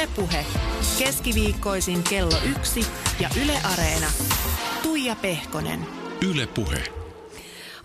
Ylepuhe keskiviikkoisin kello yksi ja Yle Areena. Tuija Pehkonen. Ylepuhe.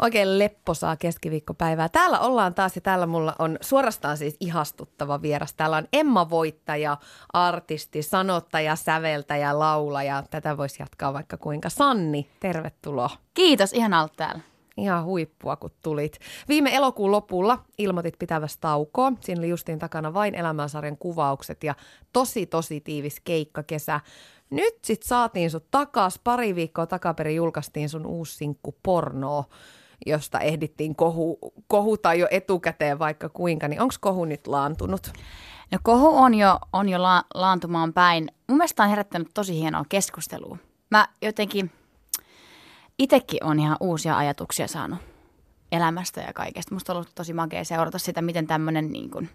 Oikein lepposaa keskiviikkopäivää. Täällä ollaan taas ja täällä mulla on suorastaan siis ihastuttava vieras. Täällä on Emma Voittaja, artisti, sanottaja, säveltäjä, laulaja. Tätä voisi jatkaa vaikka kuinka. Sanni, tervetuloa. Kiitos, ihan alt täällä. Ihan huippua, kun tulit. Viime elokuun lopulla ilmoitit pitävästä taukoa. Siinä oli justiin takana vain elämänsarjan kuvaukset ja tosi, tosi tiivis keikkakesä. Nyt sit saatiin sut takas. Pari viikkoa takaperin julkaistiin sun uusi sinkku Pornoo, josta ehdittiin kohu, kohuta jo etukäteen vaikka kuinka. Niin onko kohu nyt laantunut? No kohu on jo, on jo la, laantumaan päin. Mun mielestä on herättänyt tosi hienoa keskustelua. Mä jotenkin itsekin on ihan uusia ajatuksia saanut elämästä ja kaikesta. Musta on ollut tosi makea seurata sitä, miten tämmöinen niin kuin,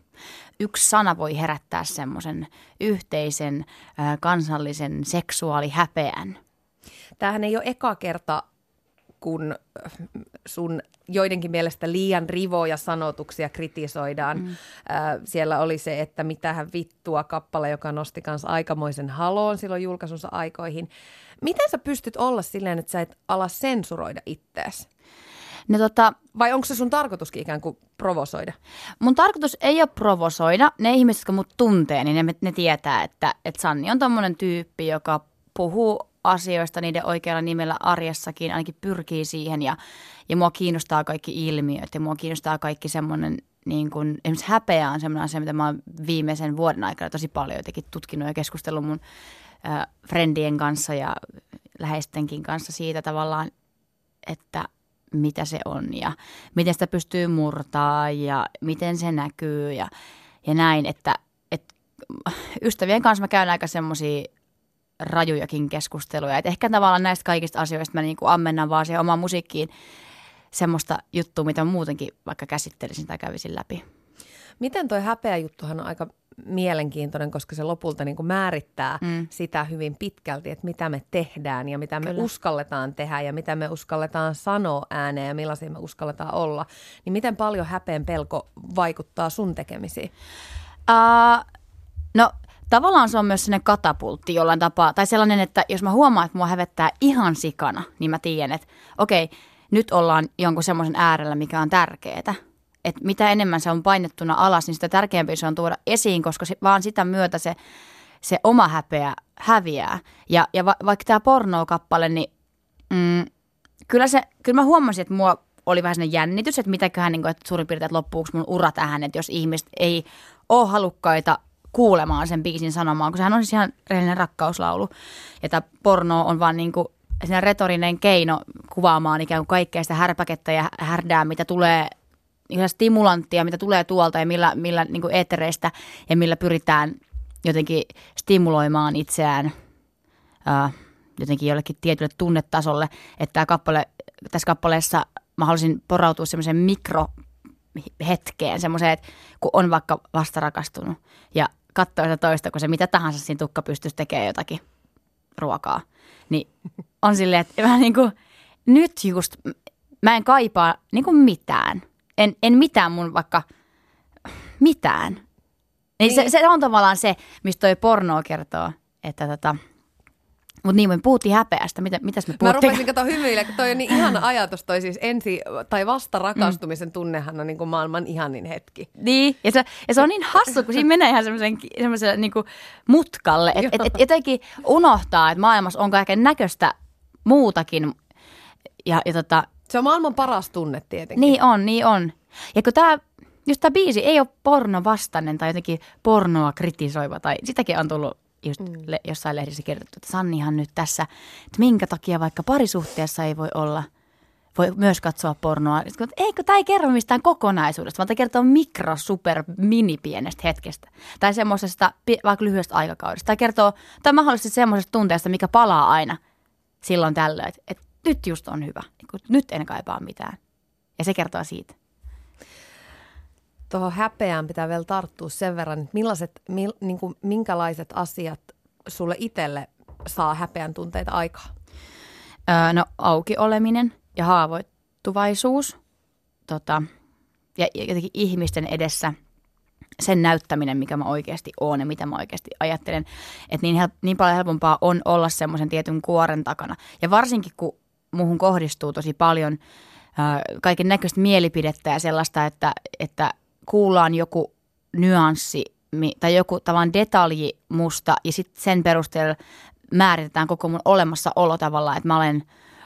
yksi sana voi herättää semmoisen yhteisen äh, kansallisen seksuaalihäpeän. Tämähän ei ole eka kerta, kun sun joidenkin mielestä liian rivoja sanotuksia kritisoidaan. Mm. Siellä oli se, että mitähän vittua kappale, joka nosti kanssa aikamoisen haloon silloin julkaisunsa aikoihin. Miten sä pystyt olla silleen, että sä et ala sensuroida ittees? No tota, Vai onko se sun tarkoituskin ikään kuin provosoida? mun tarkoitus ei ole provosoida. Ne ihmiset, jotka mut tuntee, niin ne, ne tietää, että, että Sanni on tommonen tyyppi, joka puhuu asioista niiden oikealla nimellä arjessakin, ainakin pyrkii siihen ja, ja mua kiinnostaa kaikki ilmiöt ja mua kiinnostaa kaikki semmoinen, niin kuin, esimerkiksi häpeä on semmoinen asia, mitä mä oon viimeisen vuoden aikana tosi paljon jotenkin tutkinut ja keskustellut mun äh, friendien kanssa ja läheistenkin kanssa siitä tavallaan, että mitä se on ja miten sitä pystyy murtaa ja miten se näkyy ja, ja näin, että, että ystävien kanssa mä käyn aika semmoisia rajujakin keskusteluja. Et ehkä tavallaan näistä kaikista asioista mä niinku ammennan vaan siihen omaan musiikkiin semmoista juttua, mitä muutenkin vaikka käsittelisin tai kävisin läpi. Miten toi häpeä juttuhan on aika mielenkiintoinen, koska se lopulta niin kuin määrittää mm. Sitä hyvin pitkälti, että mitä me tehdään ja mitä me Kyllä. uskalletaan tehdä ja mitä me uskalletaan sanoa ääneen ja millaisia me uskalletaan olla. Niin miten paljon häpeen pelko vaikuttaa sun tekemisiin? Uh, no tavallaan se on myös sellainen katapultti jollain tapaa. Tai sellainen, että jos mä huomaan, että mua hävettää ihan sikana, niin mä tiedän, että okei, nyt ollaan jonkun semmoisen äärellä, mikä on tärkeää. Että mitä enemmän se on painettuna alas, niin sitä tärkeämpi se on tuoda esiin, koska se, vaan sitä myötä se, se oma häpeä häviää. Ja, ja va, vaikka tämä porno-kappale, niin mm, kyllä, se, kyllä mä huomasin, että mua oli vähän sellainen jännitys, että mitäköhän niin kuin, että suurin piirtein loppuuko mun ura tähän, että jos ihmiset ei ole halukkaita kuulemaan sen biisin sanomaan, kun sehän on siis ihan rehellinen rakkauslaulu. Ja tämä porno on vaan niin kuin sellainen retorinen keino kuvaamaan ikään kuin kaikkea sitä härpäkettä ja härdää, mitä tulee ihan stimulanttia, mitä tulee tuolta ja millä, millä niin kuin eettereistä ja millä pyritään jotenkin stimuloimaan itseään ää, jotenkin jollekin tietylle tunnetasolle. Että tämä kappale, tässä kappaleessa mä haluaisin porautua semmoiseen mikrohetkeen, semmoiseen, että kun on vaikka vasta rakastunut ja katsoo sitä toista, kun se mitä tahansa siinä tukka pystyisi tekemään jotakin ruokaa, niin on silleen, että vähän niin kuin nyt just mä en kaipaa niin kuin mitään. En, en mitään mun vaikka mitään. Niin. Niin. Se, se on tavallaan se, mistä toi porno kertoo, että tota, mutta niin, me puhuttiin häpeästä. Mitä, mitäs me Mä puhuttiin? rupesin kato hymyillä, kun toi on niin ihana ajatus, toi siis ensi tai vasta rakastumisen tunnehan on niin kuin maailman ihanin hetki. Niin, ja se, ja se on niin hassu, kun siinä menee ihan semmoisen niin mutkalle, että et, et jotenkin unohtaa, että maailmassa on kaiken näköistä muutakin. Ja, ja tota, Se on maailman paras tunne tietenkin. niin on, niin on. Ja kun tämä, just tämä biisi ei ole pornovastainen tai jotenkin pornoa kritisoiva, tai sitäkin on tullut just mm. le, jossain lehdissä kirjoitettu, että Sannihan nyt tässä, että minkä takia vaikka parisuhteessa ei voi olla, voi myös katsoa pornoa. Eikö tämä ei kerro mistään kokonaisuudesta, vaan tämä kertoo mikro, super, mini pienestä hetkestä. Tai semmoisesta vaikka lyhyestä aikakaudesta. Tai kertoo, tai mahdollisesti semmoisesta tunteesta, mikä palaa aina silloin tällöin, että, että nyt just on hyvä. Niin Nyt en kaipaa mitään. Ja se kertoo siitä. Tuohon häpeään pitää vielä tarttua sen verran, että millaiset, mil, niin kuin, minkälaiset asiat sulle itselle saa häpeän tunteita aikaa? Öö, no auki oleminen ja haavoittuvaisuus tota, ja ja jotenkin ihmisten edessä sen näyttäminen, mikä mä oikeasti oon ja mitä mä oikeasti ajattelen. Että niin, help, niin paljon helpompaa on olla semmoisen tietyn kuoren takana. Ja varsinkin, kun muuhun kohdistuu tosi paljon äh, kaiken näköistä mielipidettä ja sellaista, että, että kuullaan joku nyanssi tai joku tavan detalji musta ja sitten sen perusteella määritetään koko mun olemassaolo tavallaan, että mä olen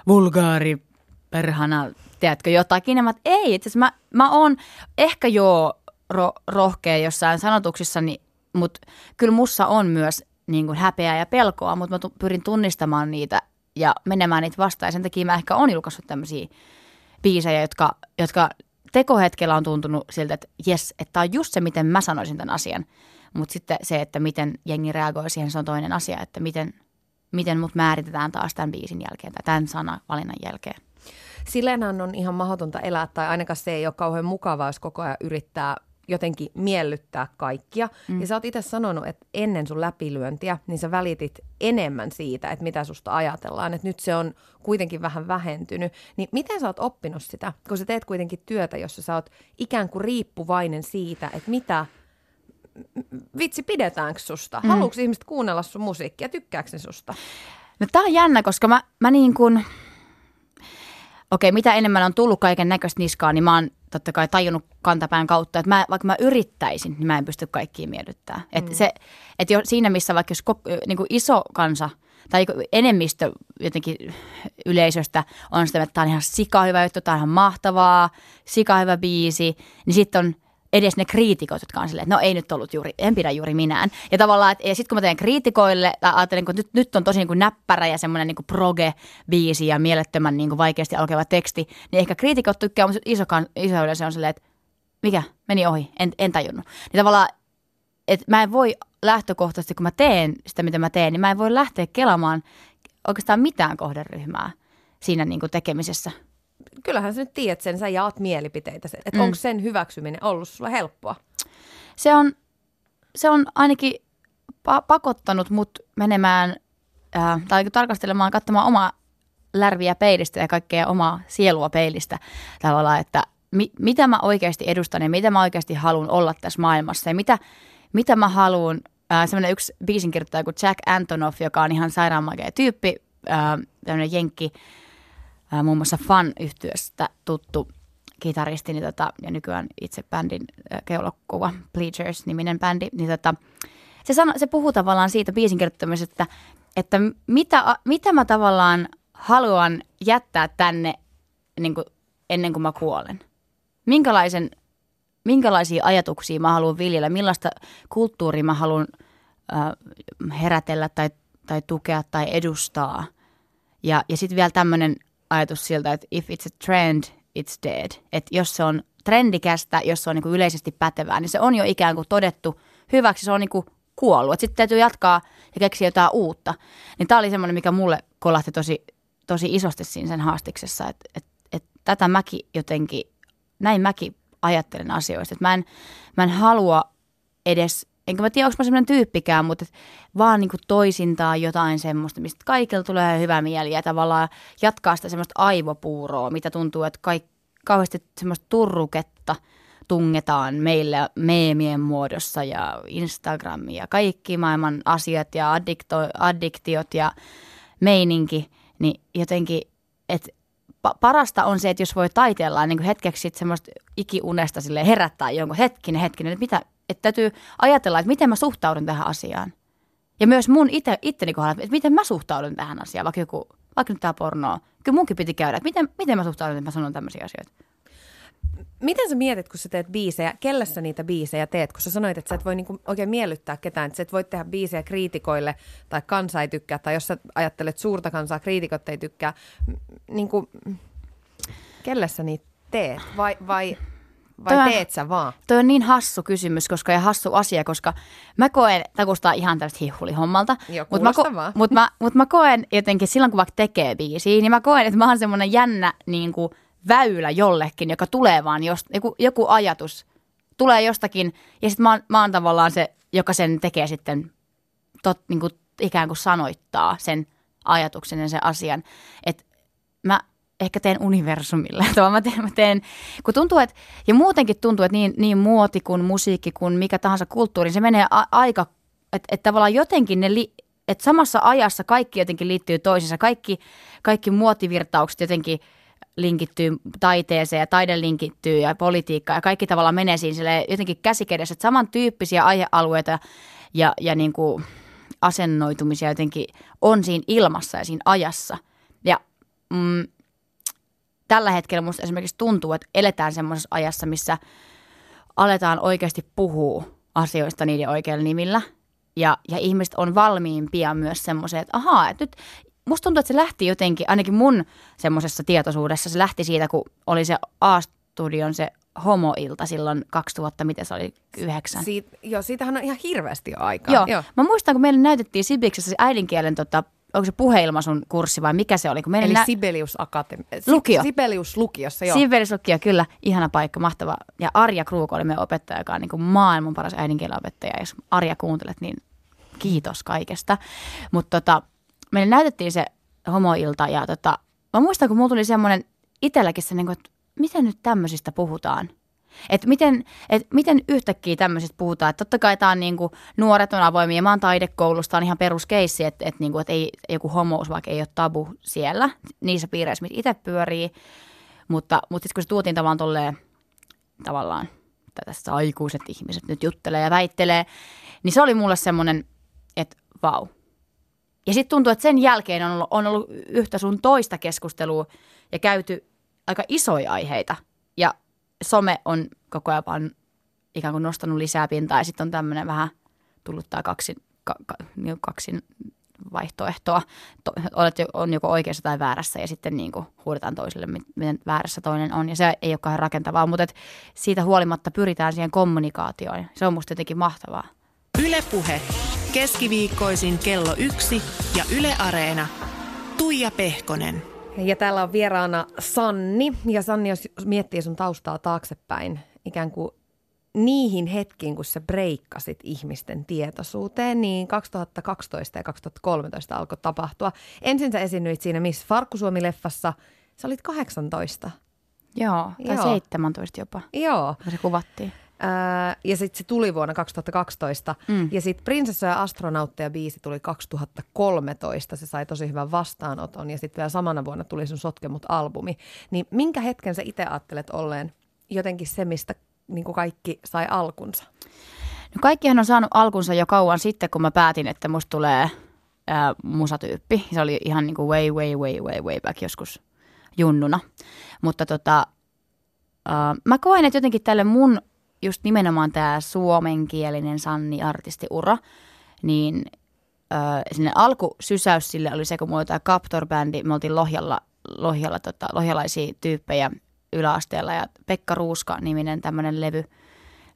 vulgaari, perhana, tiedätkö, jotakin. Ja mä, ei, itse mä, mä oon ehkä joo ro, rohkea jossain sanotuksissani, mutta kyllä mussa on myös niin kuin häpeää ja pelkoa, mutta mä pyrin tunnistamaan niitä ja menemään niitä vastaan. Ja sen takia mä ehkä on julkaissut tämmöisiä biisejä, jotka, jotka tekohetkellä on tuntunut siltä, että jes, että tämä on just se, miten mä sanoisin tämän asian. Mutta sitten se, että miten jengi reagoi siihen, se on toinen asia, että miten, miten mut määritetään taas tämän biisin jälkeen tai tämän sanavalinnan jälkeen. Sillähän on ihan mahdotonta elää, tai ainakaan se ei ole kauhean mukavaa, jos koko ajan yrittää jotenkin miellyttää kaikkia. Mm. Ja sä oot itse sanonut, että ennen sun läpilyöntiä, niin sä välitit enemmän siitä, että mitä susta ajatellaan. Että nyt se on kuitenkin vähän vähentynyt. Niin miten sä oot oppinut sitä? Kun sä teet kuitenkin työtä, jossa sä oot ikään kuin riippuvainen siitä, että mitä vitsi, pidetäänkö susta? Mm. Haluatko ihmiset kuunnella sun musiikkia? Tykkääkö ne susta? No tää on jännä, koska mä, mä niin kuin, okei, mitä enemmän on tullut kaiken näköistä niskaa, niin mä oon totta kai tajunnut kantapään kautta, että mä, vaikka mä yrittäisin, niin mä en pysty kaikkiin miellyttää. Mm. Että se, että jo siinä missä vaikka jos niin kuin iso kansa tai enemmistö jotenkin yleisöstä on sitä, että tämä on ihan sika hyvä juttu, tämä on ihan mahtavaa, sika hyvä biisi, niin sitten on edes ne kriitikot, jotka on silleen, että no ei nyt ollut juuri, en pidä juuri minään. Ja tavallaan, että sitten kun mä teen kriitikoille, ajattelen, että nyt, nyt on tosi niin kuin näppärä ja semmoinen niin proge-biisi ja mielettömän niin kuin vaikeasti alkeva teksti, niin ehkä kriitikot tykkää, mutta iso, iso yleisö on silleen, että mikä, meni ohi, en, en tajunnut. Niin tavallaan, että mä en voi lähtökohtaisesti, kun mä teen sitä, mitä mä teen, niin mä en voi lähteä kelaamaan oikeastaan mitään kohderyhmää siinä niin kuin tekemisessä kyllähän sä nyt tiedät sen, sä jaat mielipiteitä. Että mm. onko sen hyväksyminen ollut sulla helppoa? Se on, se on ainakin pa- pakottanut mut menemään äh, tai tarkastelemaan, katsomaan omaa lärviä peilistä ja kaikkea omaa sielua peilistä tavallaan, että mi- mitä mä oikeasti edustan ja mitä mä oikeasti haluan olla tässä maailmassa ja mitä, mitä mä haluan. Äh, semmoinen yksi biisinkirjoittaja kuin Jack Antonoff, joka on ihan sairaanmakea tyyppi, äh, tämmöinen jenkki, ää, muun muassa fan yhtiöstä tuttu kitaristi niin tota, ja nykyään itse bändin ää, keulakuva Bleachers-niminen bändi, niin tota, se, sano, se puhuu tavallaan siitä biisin kirjoittamisesta, että, että mitä, mitä mä tavallaan haluan jättää tänne niin kuin ennen kuin mä kuolen. Minkälaisen, minkälaisia ajatuksia mä haluan viljellä, millaista kulttuuria mä haluan äh, herätellä tai, tai tukea tai edustaa. Ja, ja sitten vielä tämmöinen ajatus siltä, että if it's a trend, it's dead. Että jos se on trendikästä, jos se on niin yleisesti pätevää, niin se on jo ikään kuin todettu hyväksi, se on niin kuin kuollut. Sitten täytyy jatkaa ja keksiä jotain uutta. Niin tämä oli semmoinen, mikä mulle kolahti tosi, tosi isosti siinä sen haastiksessa, että, että, että tätä mäkin jotenkin, näin mäkin ajattelen asioista. Että mä en, mä en halua edes enkä mä tiedä, onko mä semmoinen tyyppikään, mutta vaan niin toisintaa jotain semmoista, mistä kaikilla tulee hyvä mieli ja tavallaan jatkaa sitä semmoista aivopuuroa, mitä tuntuu, että kaik, kauheasti semmoista turruketta tungetaan meille meemien muodossa ja Instagramia ja kaikki maailman asiat ja addikto, addiktiot ja meininki, niin jotenkin, että parasta on se, että jos voi taiteella niin hetkeksi sit semmoista ikiunesta sille herättää jonkun hetkinen, hetkinen, että mitä, että täytyy ajatella, että miten mä suhtaudun tähän asiaan. Ja myös mun itse, itteni kohdalla, että miten mä suhtaudun tähän asiaan, vaikka, joku, vaikka nyt tämä porno. Kyllä munkin piti käydä, että miten, miten mä suhtaudun, että mä sanon tämmöisiä asioita. Miten sä mietit, kun sä teet biisejä, kellä sä niitä biisejä teet? Kun sä sanoit, että sä et voi niinku oikein miellyttää ketään, että sä et voi tehdä biisejä kriitikoille tai kansa ei tykkää, tai jos sä ajattelet suurta kansaa, kriitikot ei tykkää, niin kuin, kelle sä niitä teet? Vai, vai vai toi, teet sä vaan? Toi on niin hassu kysymys koska, ja hassu asia, koska mä koen, tämä kuulostaa ihan tällaista hihulihommalta. mutta mä, ko- mut mä, mut mä koen jotenkin silloin, kun vaikka tekee biisiä, niin mä koen, että mä oon semmoinen jännä niin kuin, väylä jollekin, joka tulee vaan, jos, joku, joku ajatus tulee jostakin, ja sitten mä, mä oon tavallaan se, joka sen tekee sitten, tot, niin kuin, ikään kuin sanoittaa sen ajatuksen ja sen asian. Että mä ehkä teen universumille. Vaan mä teen, mä teen, kun tuntuu, että, ja muutenkin tuntuu, että niin, niin muoti kuin musiikki kuin mikä tahansa kulttuuri, niin se menee a- aika, että, että tavallaan jotenkin ne, li, että samassa ajassa kaikki jotenkin liittyy toisiinsa. Kaikki, kaikki muotivirtaukset jotenkin linkittyy taiteeseen ja taide linkittyy ja politiikkaan ja kaikki tavallaan menee siinä jotenkin käsikädessä, että samantyyppisiä aihealueita ja, ja niin kuin asennoitumisia jotenkin on siinä ilmassa ja siinä ajassa. Ja mm, tällä hetkellä musta esimerkiksi tuntuu, että eletään semmoisessa ajassa, missä aletaan oikeasti puhua asioista niiden oikeilla nimillä. Ja, ja ihmiset on valmiimpia myös semmoiseen, että ahaa, että nyt musta tuntuu, että se lähti jotenkin, ainakin mun semmoisessa tietoisuudessa, se lähti siitä, kun oli se A-studion se homoilta silloin 2000, miten se oli, yhdeksän. Siit, joo, siitähän on ihan hirveästi jo aikaa. Joo. joo. Mä muistan, kun meille näytettiin Sibiksessä se äidinkielen tota, onko se puheilmaisun kurssi vai mikä se oli? Kun Eli nä- Sibelius Akatemi. Lukio. Sibelius lukiossa, joo. Sibelius lukio, kyllä. Ihana paikka, mahtava. Ja Arja Kruuko oli meidän opettaja, joka on niin kuin maailman paras äidinkielen opettaja. Jos Arja kuuntelet, niin kiitos kaikesta. Mutta tota, meille näytettiin se homoilta ja tota, mä muistan, kun mulla tuli semmoinen itselläkin se, niin kuin, että miten nyt tämmöisistä puhutaan – et miten, et miten yhtäkkiä tämmöisistä puhutaan, että totta kai tämä on niinku, nuoret on avoimia, mä oon taidekoulusta, on ihan peruskeissi, että et niinku, et ei, joku homous vaikka ei ole tabu siellä, niissä piireissä, mitä itse pyörii, mutta, mutta sitten kun se tuotiin tavallaan tolleen, tavallaan, että tässä aikuiset ihmiset nyt juttelee ja väittelee, niin se oli mulle semmoinen, että vau. Ja sitten tuntuu, että sen jälkeen on ollut, on ollut yhtä sun toista keskustelua ja käyty aika isoja aiheita. Some on koko ajan vaan ikään kuin nostanut lisää pintaa ja sitten on tämmöinen vähän tullut tämä kaksi, ka, ka, niin kaksi vaihtoehtoa. To, olet, on joko oikeassa tai väärässä ja sitten niin kuin huudetaan toiselle, miten väärässä toinen on. Ja se ei ole kauhean rakentavaa, mutta et siitä huolimatta pyritään siihen kommunikaatioon. Se on musta jotenkin mahtavaa. Ylepuhe keskiviikkoisin kello yksi ja Yle Areena. Tuija Pehkonen. Ja täällä on vieraana Sanni. Ja Sanni, jos miettii sun taustaa taaksepäin, ikään kuin niihin hetkiin, kun sä breikkasit ihmisten tietoisuuteen, niin 2012 ja 2013 alkoi tapahtua. Ensin sä esiinnyit siinä Miss Farkkusuomi-leffassa. Sä olit 18. Joo, tai Joo. 17 jopa. Joo. Se kuvattiin ja sitten se tuli vuonna 2012. Mm. Ja sitten Prinsessa ja astronautteja biisi tuli 2013. Se sai tosi hyvän vastaanoton. Ja sitten vielä samana vuonna tuli sun Sotkemut-albumi. Niin minkä hetken sä itse ajattelet olleen jotenkin se, mistä niin kuin kaikki sai alkunsa? No kaikkihan on saanut alkunsa jo kauan sitten, kun mä päätin, että musta tulee ää, musatyyppi. Se oli ihan niin kuin way, way, way, way, way back joskus junnuna. Mutta tota, ää, mä koen, että jotenkin tälle mun just nimenomaan tämä suomenkielinen Sanni-artistiura, niin ö, sinne alkusysäys sille oli se, kun mulla oli tämä Captor-bändi, me oltiin Lohjalla, Lohjalla tota, lohjalaisia tyyppejä yläasteella ja Pekka Ruuska-niminen tämmöinen levy,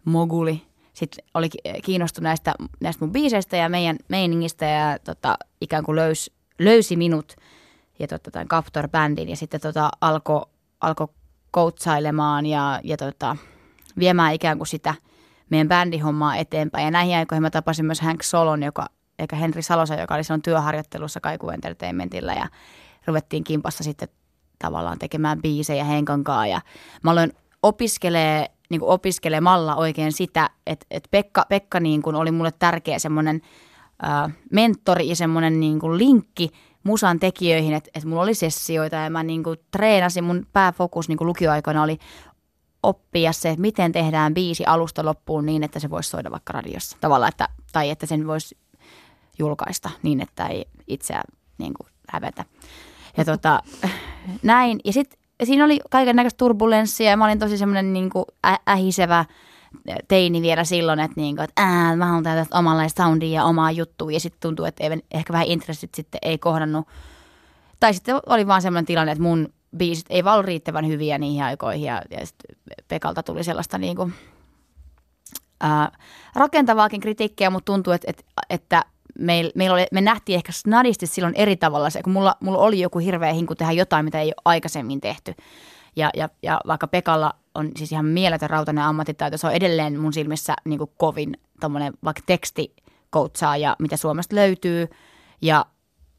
moguli, sitten oli kiinnostunut näistä, näistä mun biiseistä ja meidän meiningistä ja tota, ikään kuin löys, löysi minut ja tota, tämän Captor-bändin. Ja sitten tota, alkoi alko koutsailemaan ja, ja tota, viemään ikään kuin sitä meidän bändihommaa eteenpäin. Ja näihin aikoihin mä tapasin myös Hank Solon, joka, eikä Henri Salosa, joka oli silloin työharjoittelussa Kaiku Entertainmentilla ja ruvettiin kimpassa sitten tavallaan tekemään biisejä Henkan kanssa. Ja mä aloin opiskelee, niin kuin opiskelemalla oikein sitä, että, että Pekka, Pekka niin kuin oli mulle tärkeä semmoinen äh, mentori ja semmoinen niin kuin linkki musan tekijöihin, että, että mulla oli sessioita ja mä niin kuin treenasin, mun pääfokus niin kuin lukioaikoina oli oppia se, että miten tehdään biisi alusta loppuun niin, että se voisi soida vaikka radiossa. Tavallaan, että, tai että sen voisi julkaista niin, että ei itseä niin kuin hävetä. Ja tota, näin. Ja sitten siinä oli kaiken näköistä turbulenssia ja mä olin tosi semmoinen niin kuin ä- ähisevä teini vielä silloin, että, niin kuin, että ää, mä haluan tehdä omanlaista soundia ja omaa juttua. Ja sitten tuntuu, että ei, ehkä vähän intressit sitten ei kohdannut. Tai sitten oli vaan semmoinen tilanne, että mun biisit ei vaan ollut riittävän hyviä niihin aikoihin ja, ja Pekalta tuli sellaista niin kuin, ää, rakentavaakin kritiikkiä, mutta tuntuu, että, että, että meil, meil oli, me nähtiin ehkä snadisti silloin eri tavalla se, kun mulla, mulla oli joku hirveä hinku tehdä jotain, mitä ei ole aikaisemmin tehty. Ja, ja, ja vaikka Pekalla on siis ihan mieletön rautainen ammattitaito, se on edelleen mun silmissä niin kuin kovin tommonen vaikka teksti ja mitä Suomesta löytyy. Ja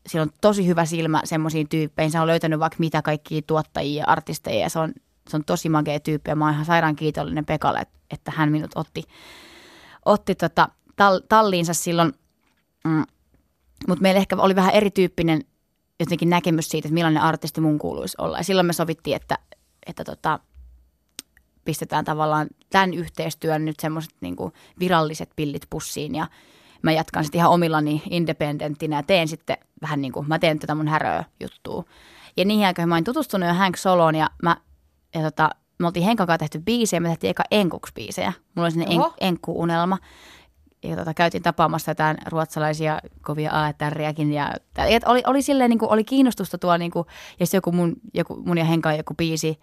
sillä on tosi hyvä silmä semmoisiin tyyppeihin. Se on löytänyt vaikka mitä kaikkia tuottajia ja artisteja ja se on, se on tosi magea tyyppi ja mä oon ihan sairaan kiitollinen Pekalle, että, että hän minut otti, otti tota, tal, talliinsa silloin. Mm. Mutta meillä ehkä oli vähän erityyppinen jotenkin näkemys siitä, että millainen artisti mun kuuluisi olla. Ja silloin me sovittiin, että, että tota, pistetään tavallaan tämän yhteistyön nyt semmoiset niin viralliset pillit pussiin ja mä jatkan sitten ihan omillani independenttinä ja teen sitten vähän niin kuin, mä teen tätä mun häröä juttua. Ja niihin aikoihin mä olin tutustunut jo Hank Soloon ja mä, ja tota, me oltiin Henkan kanssa tehty biisejä, me tehtiin eka enkuks biisejä. Mulla oli sinne en, enkku-unelma. Ja tota, käytiin tapaamassa jotain ruotsalaisia kovia AETRiäkin. Ja, ja oli, oli silleen, niin kuin, oli kiinnostusta tuo, niin kuin, ja sitten joku mun, joku, mun ja Henkan joku biisi,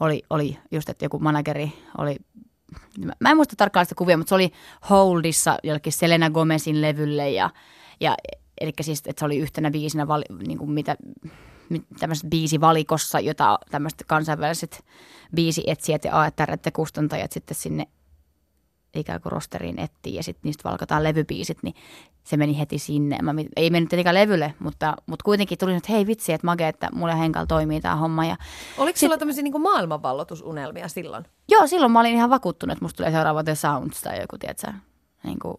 oli, oli just, että joku manageri oli mä en muista tarkkaan sitä kuvia, mutta se oli Holdissa jollekin Selena Gomezin levylle ja, ja eli siis, että se oli yhtenä biisinä, vali, niin kuin mitä, tämmöisessä biisivalikossa, jota tämmöiset kansainväliset biisietsijät ja AETR ja kustantajat sitten sinne ikään kuin rosteriin etsii ja sitten niistä valkataan levybiisit, niin se meni heti sinne. Mä, ei mennyt tietenkään levylle, mutta, mutta kuitenkin tuli, että hei vitsi, että mage, että mulle Henkal toimii tämä homma. Ja Oliko sulla tämmöisiä niin maailmanvallotusunelmia silloin? Joo, silloin mä olin ihan vakuuttunut, että musta tulee seuraava The Sounds tai joku, tiedätkö, niin kuin,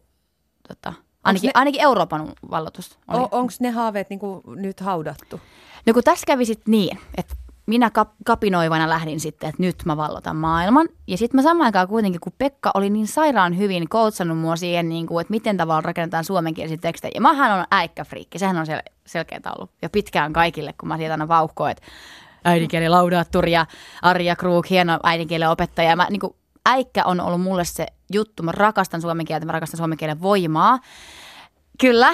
tota, ainakin, ne, ainakin Euroopan vallotus. Onko ne haaveet niin kuin nyt haudattu? No kun tässä kävi sitten niin, että minä kap- kapinoivana lähdin sitten, että nyt mä vallotan maailman. Ja sitten mä samaan aikaan kuitenkin, kun Pekka oli niin sairaan hyvin koutsannut mua siihen, niin kuin, että miten tavalla rakennetaan suomenkielisiä tekstejä. Ja mähän on äikkäfriikki, sehän on sel- selkeä ollut jo pitkään kaikille, kun mä sieltä aina vauhkoin, että äidinkieli laudaattori ja Arja Krug, hieno äidinkielen opettaja. Mä, niin kuin, äikkä on ollut mulle se juttu, mä rakastan suomen kieltä, mä rakastan suomen kielen voimaa. Kyllä.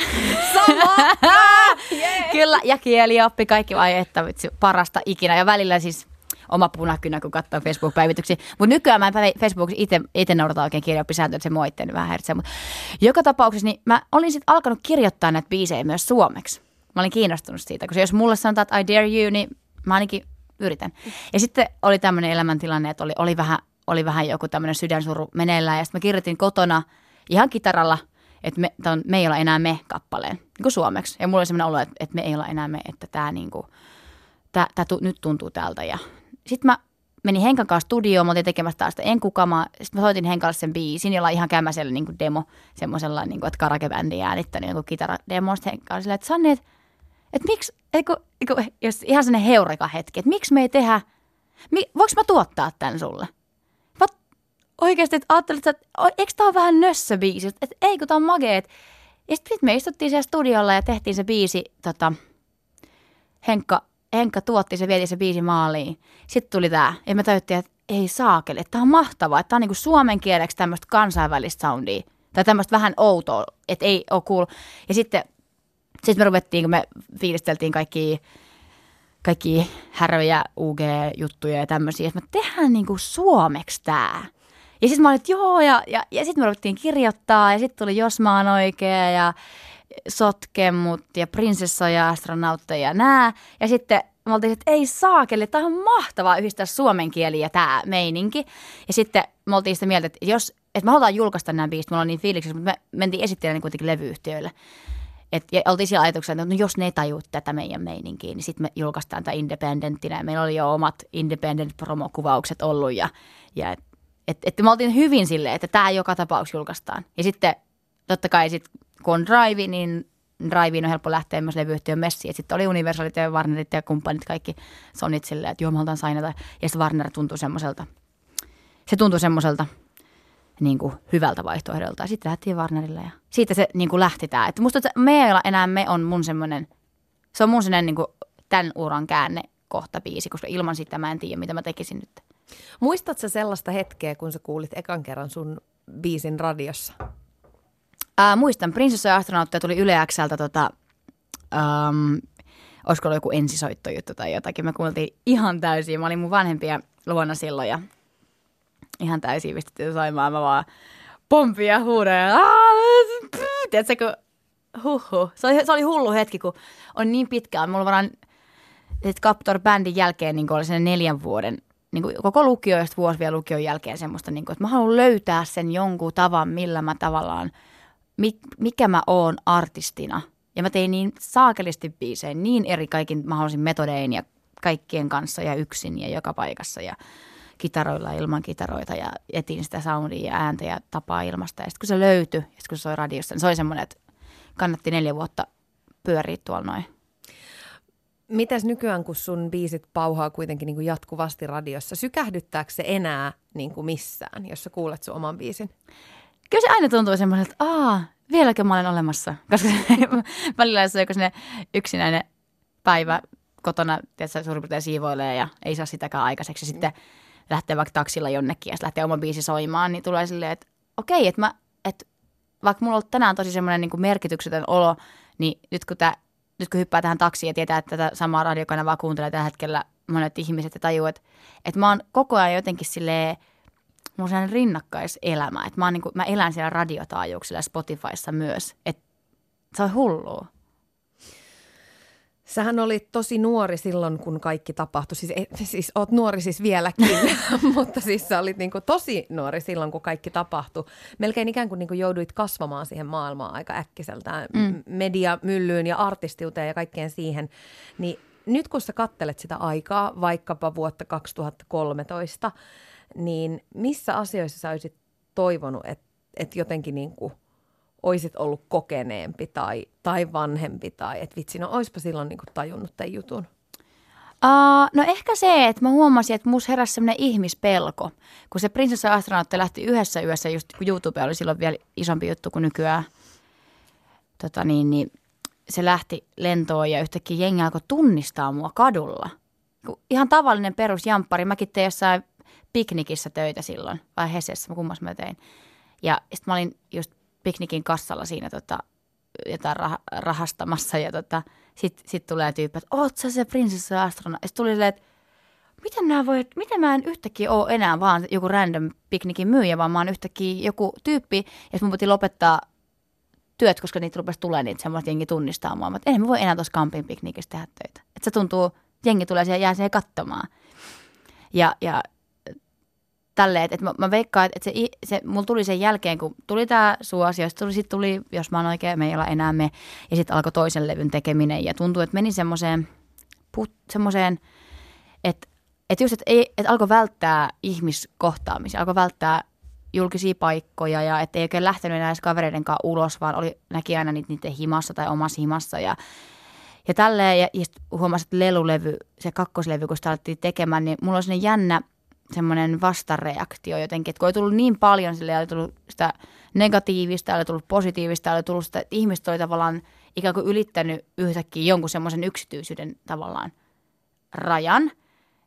Sama! yeah. Kyllä, ja kielioppi, kaikki vai että vitsi, parasta ikinä. Ja välillä siis oma punakynä, kun katsoo Facebook-päivityksiä. Mutta nykyään mä en Facebookissa itse, noudata oikein kirjaoppisääntöä, että se mua itse vähän hertsee. Mutta joka tapauksessa niin mä olin sitten alkanut kirjoittaa näitä biisejä myös suomeksi. Mä olin kiinnostunut siitä, koska jos mulle sanotaan, että I dare you, niin mä ainakin yritän. Ja sitten oli tämmöinen elämäntilanne, että oli, oli, vähän, oli vähän joku tämmöinen sydänsuru meneillään. Ja sitten mä kirjoitin kotona ihan kitaralla – että me, on, me ei olla enää me kappaleen, niin kuin suomeksi. Ja mulla oli sellainen olo, että, että me ei olla enää me, että tämä niinku, tää, tää tu, nyt tuntuu tältä. Ja sitten mä menin Henkan kanssa studioon, mä oltiin tekemässä taas sitä enkukamaa. Sitten mä soitin Henkalle sen biisin, jolla ihan kämäsellä niin kuin demo, semmoisella, niin kuin, että karakebändi äänittänyt niin kitarademo. Sitten Henka oli silleen, että Sanni, että, että miksi, että kun, jos ihan sellainen heureka hetki, että miksi me ei tehdä, voiko mä tuottaa tämän sulle? oikeasti, että ajattelin, että eikö tämä ole vähän nössö biisi? Että ei, kun tämä on mageet. Ja sitten me istuttiin siellä studiolla ja tehtiin se biisi, tota, Henkka, Henkka tuotti se, vietiin se biisi maaliin. Sitten tuli tämä, ja me tajuttiin, että ei saakeli, että tämä on mahtavaa, että tämä on niinku suomen kieleksi tämmöistä kansainvälistä soundia. Tai tämmöistä vähän outoa, että ei ole cool. Ja sitten sit me ruvettiin, kun me fiilisteltiin kaikki kaikki häröjä, UG-juttuja ja tämmöisiä, että me tehdään niinku suomeksi tämä. Ja sitten mä olin, että joo, ja, ja, ja sitten me ruvettiin kirjoittaa, ja sitten tuli Jos mä oon oikea, ja Sotkemut, ja Prinsessa ja astronautteja ja nää. Ja sitten me oltiin, että ei saakeli, tämä on mahtavaa yhdistää suomen kieli ja tämä meininki. Ja sitten me oltiin sitä mieltä, että jos, että me halutaan julkaista nämä biisit, me ollaan niin fiiliksissä, mutta me mentiin esittelemään kuitenkin levyyhtiöille. Et, ja oltiin siellä ajatuksena, että no jos ne tajua tätä meidän meininkiä, niin sitten me julkaistaan tämä independenttinä. Ja meillä oli jo omat independent promokuvaukset ollut ja, ja että, että me oltiin hyvin silleen, että tämä joka tapauksessa julkaistaan. Ja sitten totta kai sit, kun on Drive, niin Driveen on helppo lähteä myös levyyhtiön messiin. Sitten oli Universalit ja Warnerit ja kumppanit kaikki Sonit silleen, että joo, me halutaan. Ja sitten Warner tuntui semmoiselta, se tuntui semmoiselta niin kuin hyvältä vaihtoehdolta. Ja sitten lähtiin Warnerille ja siitä se niin kuin lähti tämä. Että musta että me ei olla enää me on mun semmoinen, se on mun semmoinen niin kuin tämän uran käänne kohta biisi, koska ilman sitä mä en tiedä, mitä mä tekisin nyt. Muistatko sellaista hetkeä, kun sä kuulit ekan kerran sun biisin radiossa? Ää, muistan, Prinsessa ja astronautteja tuli Yle Xltä tota, um, olisiko ollut joku ensisoittojuttu tai jotakin. Me kuultiin ihan täysin. Mä olin mun vanhempia luona silloin ja ihan täysin pistettiin soimaan. Mä vaan pompia huudan Tiedätkö, kun huhu. Se oli, se oli hullu hetki, kun on niin pitkään. Mulla varmaan Captor-bändin jälkeen niin oli sen neljän vuoden niin kuin koko lukio ja vuosi vielä lukion jälkeen semmoista, niin kuin, että mä haluan löytää sen jonkun tavan, millä mä tavallaan, mikä mä oon artistina Ja mä tein niin saakelisti biisejä, niin eri kaikin mahdollisin metodein ja kaikkien kanssa ja yksin ja joka paikassa ja kitaroilla ilman kitaroita ja etin sitä soundia ja ääntä ja tapaa ilmasta. Ja sitten kun se löytyi, ja sitten kun se soi radiossa, niin se oli semmoinen, että kannatti neljä vuotta pyöriä tuolla noin. Mitäs nykyään, kun sun biisit pauhaa kuitenkin niin kuin jatkuvasti radiossa, sykähdyttääkö se enää niin kuin missään, jos sä kuulet sun oman biisin? Kyllä se aina tuntuu semmoiselta, että aa, vieläkö mä olen olemassa? Koska välillä jos on joku yksinäinen päivä kotona, tietysti suurin piirtein siivoilee ja ei saa sitäkään aikaiseksi. Sitten lähtee vaikka taksilla jonnekin ja lähtee oma biisi soimaan, niin tulee silleen, että okei, että mä, että vaikka mulla on tänään tosi semmoinen niin merkityksetön olo, niin nyt kun, tää, nyt kun hyppää tähän taksiin ja tietää, että tätä samaa radiokanavaa kuuntelee tällä hetkellä monet ihmiset ja tajuu, että, että mä oon koko ajan jotenkin silleen, mulla on sellainen rinnakkaiselämä, että mä, oon, niin kuin, mä elän siellä radiotaajuuksilla Spotifyssa myös, että se on hullua. Sähän olit tosi nuori silloin, kun kaikki tapahtui. Siis, siis oot nuori siis vieläkin, mutta siis sä olit niinku tosi nuori silloin, kun kaikki tapahtui. Melkein ikään kuin niinku jouduit kasvamaan siihen maailmaan aika äkkiseltään, mm. mediamyllyyn ja artistiuteen ja kaikkeen siihen. Niin nyt kun sä kattelet sitä aikaa, vaikkapa vuotta 2013, niin missä asioissa sä olisit toivonut, että et jotenkin niinku – oisit ollut kokeneempi tai, tai vanhempi tai että vitsi, no oispa silloin niin tajunnut tämän jutun? Uh, no ehkä se, että mä huomasin, että mus heräsi semmoinen ihmispelko. Kun se prinsessa astronautti lähti yhdessä yössä, just kun YouTube oli silloin vielä isompi juttu kuin nykyään, tota niin, niin se lähti lentoon ja yhtäkkiä jengi alkoi tunnistaa mua kadulla. Ihan tavallinen perusjamppari. Mäkin tein jossain piknikissä töitä silloin, vai Hesessä, kummas mä tein. Ja sitten mä olin just piknikin kassalla siinä tota, jotain rah- rahastamassa ja tota, sitten sit tulee tyyppi, että oot sä se prinsessa astrona. Ja tuli silleen, että miten, nämä voi, miten mä en yhtäkkiä ole enää vaan joku random piknikin myyjä, vaan mä oon yhtäkkiä joku tyyppi, ja mun piti lopettaa työt, koska niitä rupesi tulemaan, niin semmoista jengi tunnistaa mua. Mutta en mä voi enää tuossa kampin piknikissä tehdä töitä. Että se tuntuu, jengi tulee siihen, jää siihen katsomaan. Ja, ja tälleen, että, mä, mä veikkaan, että se, se, mulla tuli sen jälkeen, kun tuli tämä suosio, sitten tuli, sit tuli, jos mä oon oikein, me ei olla enää me, ja sitten alkoi toisen levyn tekeminen, ja tuntuu, että meni semmoiseen, semmoiseen, että että just, että, ei, että alkoi välttää ihmiskohtaamisia, alkoi välttää julkisia paikkoja ja että ei oikein lähtenyt enää edes kavereiden kanssa ulos, vaan oli, näki aina niitä niiden himassa tai omassa himassa ja ja tälleen, ja, ja huomasin, että lelulevy, se kakkoslevy, kun sitä alettiin tekemään, niin mulla on sellainen jännä semmoinen vastareaktio jotenkin, että kun oli tullut niin paljon, sille oli tullut sitä negatiivista, oli tullut positiivista, oli tullut sitä, että ihmiset oli tavallaan ikään kuin ylittänyt yhtäkkiä jonkun semmoisen yksityisyyden tavallaan rajan,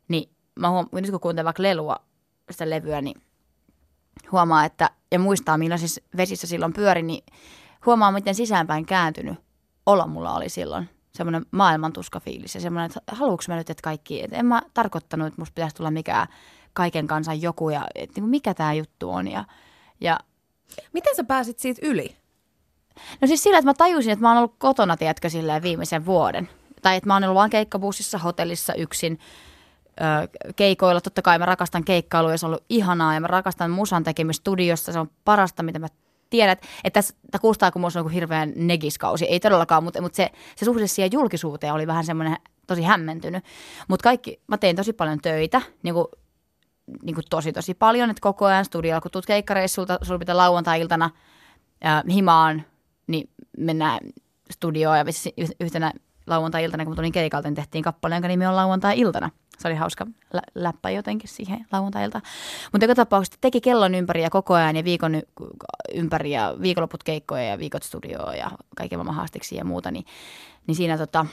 niin mä huom- nyt kun kuuntelen vaikka lelua, sitä levyä, niin huomaa, että, ja muistaa millaisissa vesissä silloin pyöri, niin huomaa, miten sisäänpäin kääntynyt olo mulla oli silloin. Semmoinen maailmantuskafiilis ja semmoinen, että haluuks mä nyt, että kaikki, että en mä tarkoittanut, että musta pitäisi tulla mikään kaiken kansan joku ja että niin mikä tämä juttu on. Ja, ja Miten sä pääsit siitä yli? No siis sillä, että mä tajusin, että mä oon ollut kotona, tiedätkö, silleen viimeisen vuoden. Tai että mä oon ollut vaan keikkabussissa, hotellissa yksin ö, keikoilla. Totta kai mä rakastan keikkailua ja se on ollut ihanaa ja mä rakastan musan tekemistä studiossa. Se on parasta, mitä mä tiedän. Että tässä tämä kuulostaa, kun mulla on hirveän negiskausi. Ei todellakaan, mutta, mutta se, se suhde siihen julkisuuteen oli vähän semmoinen tosi hämmentynyt. Mutta kaikki, mä tein tosi paljon töitä, niin kuin niin kuin tosi tosi paljon, että koko ajan studiolla, kun tulet keikkareissulta, sulla pitää lauantai-iltana ja himaan, niin mennään studioon ja yhtenä lauantai-iltana, kun tulin keikalta, niin tehtiin kappale, jonka nimi on lauantai-iltana. Se oli hauska lä- läppä jotenkin siihen lauantai-iltaan. Mutta joka tapauksessa teki kellon ympäri ja koko ajan ja viikon ympäri ja viikonloput keikkoja ja viikot studioa ja kaiken maailman haastiksi ja muuta, niin, niin siinä, tota,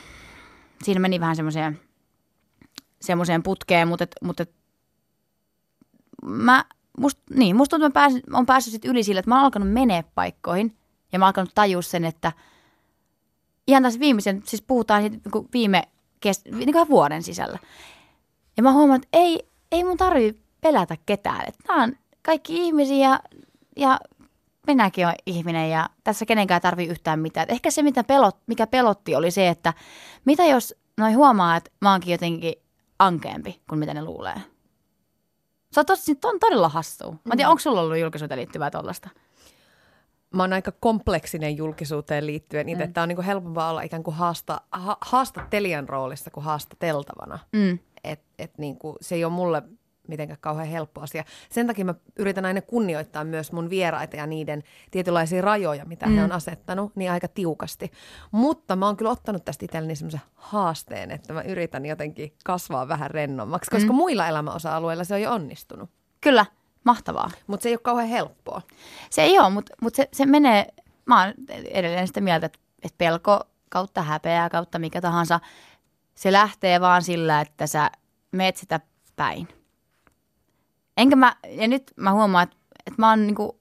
siinä meni vähän semmoiseen semmoiseen putkeen, mutta, mutta mä, must, niin, musta tuntuu, että mä, pääsin, mä päässyt sit yli sille, että mä oon alkanut menee paikkoihin ja mä oon alkanut tajua sen, että ihan tässä viimeisen, siis puhutaan niin viime kes, niin vuoden sisällä. Ja mä huomaan, että ei, ei mun tarvi pelätä ketään. Että nämä on kaikki ihmisiä ja, ja minäkin olen ihminen ja tässä kenenkään tarvii yhtään mitään. Et ehkä se, mitä pelot, mikä pelotti, oli se, että mitä jos noin huomaa, että mä oonkin jotenkin ankeampi kuin mitä ne luulee. Se on, tosi, on todella hassua. Mä en tiedä, mm. onko sulla ollut julkisuuteen liittyvää tuollaista? mä oon aika kompleksinen julkisuuteen liittyen itse, mm. että on niin kuin helpompaa olla ikään kuin haasta, ha, haastattelijan roolissa kuin haastateltavana. Mm. Et, et niin kuin, se ei ole mulle mitenkään kauhean helppo asia. Sen takia mä yritän aina kunnioittaa myös mun vieraita ja niiden tietynlaisia rajoja, mitä mm. he on asettanut, niin aika tiukasti. Mutta mä oon kyllä ottanut tästä itselleni semmoisen haasteen, että mä yritän jotenkin kasvaa vähän rennommaksi, koska mm. muilla elämäosa-alueilla se on jo onnistunut. Kyllä, mahtavaa. Mutta se ei ole kauhean helppoa. Se ei ole, mutta mut se, se menee, mä oon edelleen sitä mieltä, että, että pelko kautta häpeää kautta mikä tahansa, se lähtee vaan sillä, että sä meet sitä päin. Enkä mä, ja nyt mä huomaan, että, että mä oon niinku,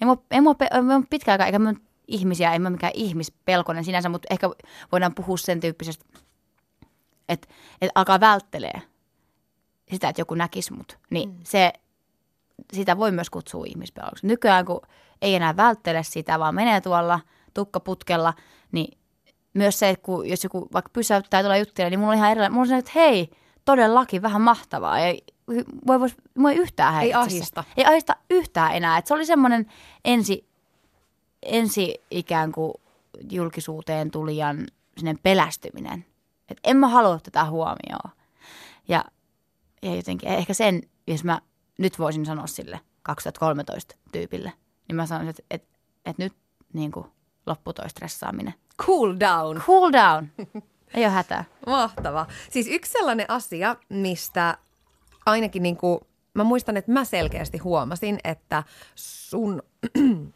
en mä, en mä, en mä pitkään aikaa, eikä mä ihmisiä, en mä mikään ihmispelkonen sinänsä, mutta ehkä voidaan puhua sen tyyppisestä, että, että alkaa välttelee sitä, että joku näkisi mut. Niin mm. se, sitä voi myös kutsua ihmispelkoksi. Nykyään, kun ei enää välttele sitä, vaan menee tuolla tukkaputkella, niin myös se, että kun, jos joku vaikka pysäyttää tuolla juttuja, niin mulla on ihan erilainen. Mulla on se, että hei, todellakin vähän mahtavaa. Ei, voi, voi, voi yhtään häiritse. Ei ahista. Ei ahista yhtään enää. Et se oli semmoinen ensi, ensi ikään kuin julkisuuteen tulijan pelästyminen. Että en mä halua tätä huomioon. Ja, ja jotenkin ehkä sen, jos mä nyt voisin sanoa sille 2013 tyypille, niin mä sanoisin, että, että, että nyt niin kuin loppu toi stressaaminen. Cool down. Cool down. Ei ole hätää. Mahtava. Siis yksi sellainen asia, mistä ainakin niin kuin, mä muistan, että mä selkeästi huomasin, että sun,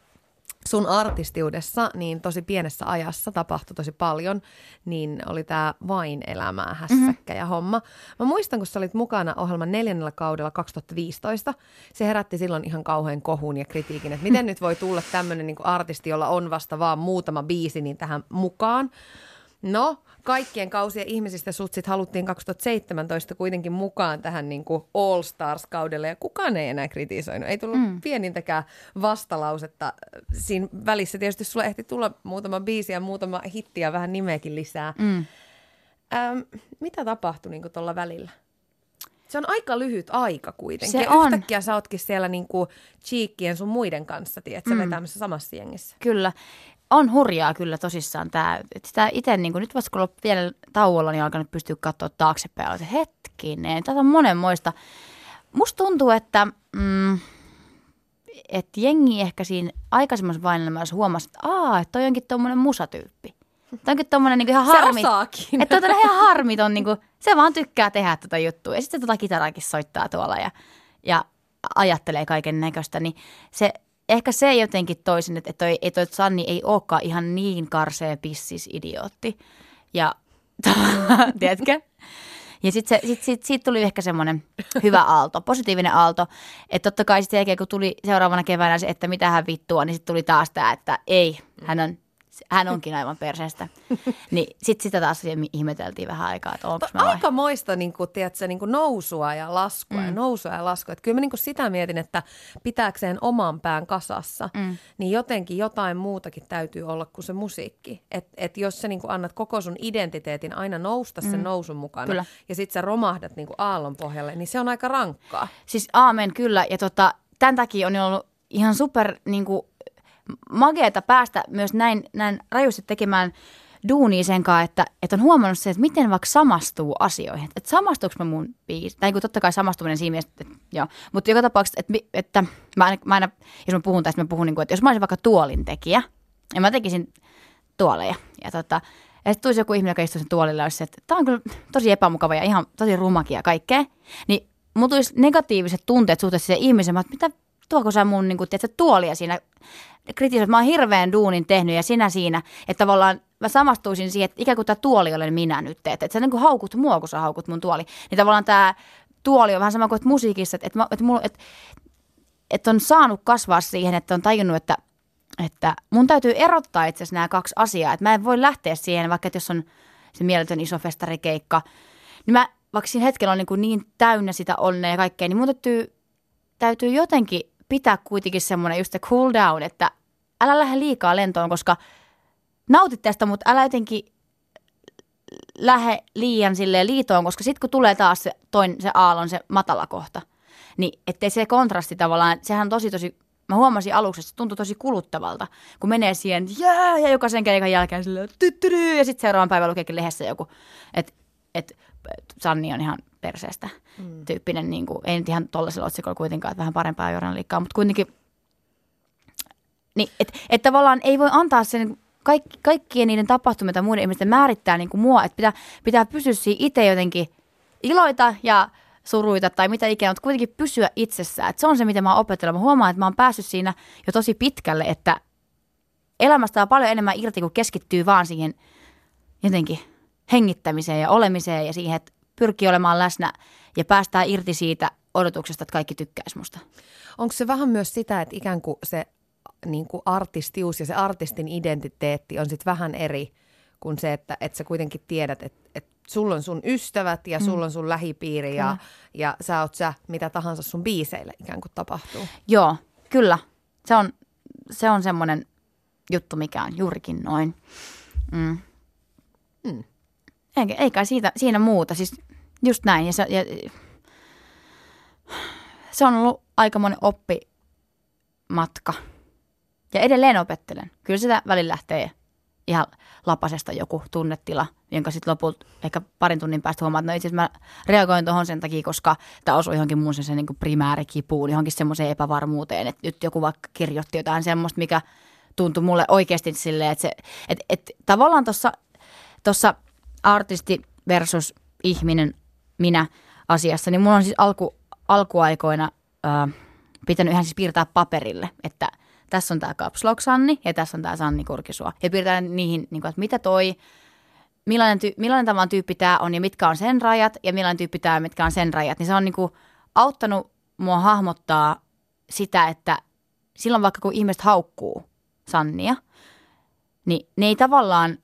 sun artistiudessa niin tosi pienessä ajassa tapahtui tosi paljon, niin oli tämä vain elämää hässäkkä ja mm-hmm. homma. Mä muistan, kun sä olit mukana ohjelman neljännellä kaudella 2015, se herätti silloin ihan kauhean kohun ja kritiikin, että miten nyt voi tulla tämmöinen niin artisti, jolla on vasta vaan muutama biisi, niin tähän mukaan. No, kaikkien kausien ihmisistä sutsit haluttiin 2017 kuitenkin mukaan tähän niin kuin All Stars-kaudelle ja kukaan ei enää kritisoinut. Ei tullut mm. pienintäkään vastalausetta. Siinä välissä tietysti sulle ehti tulla muutama biisi ja muutama hitti ja vähän nimeäkin lisää. Mm. Ähm, mitä tapahtui niin tuolla välillä? Se on aika lyhyt aika kuitenkin. Se ja on. Yhtäkkiä sä ootkin siellä niinku Cheekkien sun muiden kanssa, tiedätkö, mm. vetämässä samassa jengissä. Kyllä on hurjaa kyllä tosissaan tämä. Että sitä itse, niin nyt vasta kun vielä tauolla, niin alkanut pystyä katsoa taaksepäin. Että hetkinen, tätä on monenmoista. Musta tuntuu, että, mm, että jengi ehkä siinä aikaisemmassa vainelmassa huomasi, että aa, että toi onkin tommonen musatyyppi. Tämä onkin tommonen niin ihan harmi. Että toi on ihan harmiton, niin kuin, se vaan tykkää tehdä tätä juttua. Ja sitten se tota kitaraakin soittaa tuolla ja, ja ajattelee kaiken näköistä, niin se ehkä se jotenkin toisin, että toi, että toi Sanni ei olekaan ihan niin karseen pissis idiootti. Ja tiedätkö? Ja sitten sit, sit, siitä tuli ehkä semmoinen hyvä aalto, positiivinen aalto. Että totta kai sitten jälkeen, kun tuli seuraavana keväänä se, että mitä hän vittua, niin sitten tuli taas tämä, että ei, hän on hän onkin aivan perseestä. niin sitten sitä taas ihmeteltiin vähän aikaa, että onko mä Aika moista niin kuin, tiedätkö, niin kuin nousua ja laskua mm. ja nousua ja laskua. Että kyllä mä niin kuin sitä mietin, että pitääkseen oman pään kasassa, mm. niin jotenkin jotain muutakin täytyy olla kuin se musiikki. Että et jos sä niin kuin annat koko sun identiteetin aina nousta sen mm. nousun mukana kyllä. ja sitten sä romahdat niin kuin aallon pohjalle, niin se on aika rankkaa. Siis aamen, kyllä. Ja tota, tämän takia on ollut ihan super niin kuin mageeta päästä myös näin, näin rajusti tekemään duunia sen kanssa, että, että on huomannut se, että miten vaikka samastuu asioihin. Että samastuuko mä mun biisi, tai totta kai samastuminen siinä mielessä, että, joo. Mutta joka tapauksessa, että, että mä, aina, mä aina, jos mä puhun tästä, mä puhun niin kuin, että jos mä olisin vaikka tuolin tekijä, ja mä tekisin tuoleja, ja tota, ja sitten tulisi joku ihminen, joka istuisi tuolilla, olisi, että tämä on kyllä tosi epämukava ja ihan tosi rumakia kaikkea, niin mulla tulisi negatiiviset tunteet suhteessa siihen ihmiseen, että mitä tuoko sä mun niin kuin, tiedätkö, tuolia siinä? Kritisoit, mä oon hirveän duunin tehnyt ja sinä siinä, että tavallaan mä samastuisin siihen, että ikään kuin tämä tuoli olen minä nyt, että, että sä niin kuin haukut mua, kun sä haukut mun tuoli. Niin tavallaan tämä tuoli on vähän sama kuin että musiikissa, että, että, että, että, että on saanut kasvaa siihen, että on tajunnut, että, että mun täytyy erottaa itse asiassa nämä kaksi asiaa, että mä en voi lähteä siihen, vaikka että jos on se mieletön iso festarikeikka, niin mä vaikka siinä hetkellä on niin, kuin niin täynnä sitä onnea ja kaikkea, niin mun täytyy, täytyy jotenkin pitää kuitenkin semmoinen just se cool down, että älä lähde liikaa lentoon, koska nautit tästä, mutta älä jotenkin lähde liian sille liitoon, koska sitten kun tulee taas se, toin, se aallon, se matala kohta, niin ettei se kontrasti tavallaan, sehän on tosi tosi mä huomasin aluksi, että se tuntui tosi kuluttavalta, kun menee siihen jää, ja jokaisen keikan jälkeen silleen, ja sitten seuraavan päivän lukeekin lehdessä joku, että et, Sanni on ihan perseestä mm. tyyppinen, niin kuin, ei nyt ihan tollaisella otsikolla kuitenkaan, että vähän parempaa journaliikkaa, mutta kuitenkin, niin, että et tavallaan ei voi antaa sen kaikki, kaikkien niiden tapahtumien tai muiden ihmisten määrittää niin kuin mua, että pitää, pitää pysyä siinä itse jotenkin iloita ja suruita tai mitä ikinä, mutta kuitenkin pysyä itsessään. Että se on se, mitä mä oon opetellut. Mä huomaan, että mä oon päässyt siinä jo tosi pitkälle, että elämästä on paljon enemmän irti, kun keskittyy vaan siihen jotenkin hengittämiseen ja olemiseen ja siihen, että pyrkii olemaan läsnä ja päästään irti siitä odotuksesta, että kaikki tykkäisi musta. Onko se vähän myös sitä, että ikään kuin se niin kuin artistius ja se artistin identiteetti on sitten vähän eri kuin se, että, että sä kuitenkin tiedät, että, että sulla on sun ystävät ja sulla on sun lähipiiri ja, ja sä oot sä mitä tahansa sun biiseille ikään kuin tapahtuu. Joo, kyllä. Se on, se on semmoinen juttu, mikä on juurikin noin. Mm. Mm. Eikä, eikä siitä, siinä muuta. Siis just näin. Ja se, ja, se on ollut aikamoinen oppimatka. Ja edelleen opettelen. Kyllä sitä välillä lähtee ihan lapasesta joku tunnetila, jonka sitten lopulta ehkä parin tunnin päästä huomaa, että no itse mä reagoin tuohon sen takia, koska tämä osui johonkin mun sen niin primäärikipuun, johonkin semmoiseen epävarmuuteen, että nyt joku vaikka kirjoitti jotain semmoista, mikä tuntui mulle oikeasti silleen, että se, että, että tavallaan tuossa tossa artisti versus ihminen minä asiassa, niin mulla on siis alku, alkuaikoina ää, pitänyt ihan siis piirtää paperille, että – tässä on tämä Caps Sanni ja tässä on tämä Sanni Kurkisua. Ja piirretään niihin, niin kuin, että mitä toi, millainen, ty- millainen tavan tyyppi tämä on ja mitkä on sen rajat ja millainen tyyppi tämä mitkä on sen rajat. Niin se on niin kuin, auttanut mua hahmottaa sitä, että silloin vaikka kun ihmiset haukkuu Sannia, niin ne ei tavallaan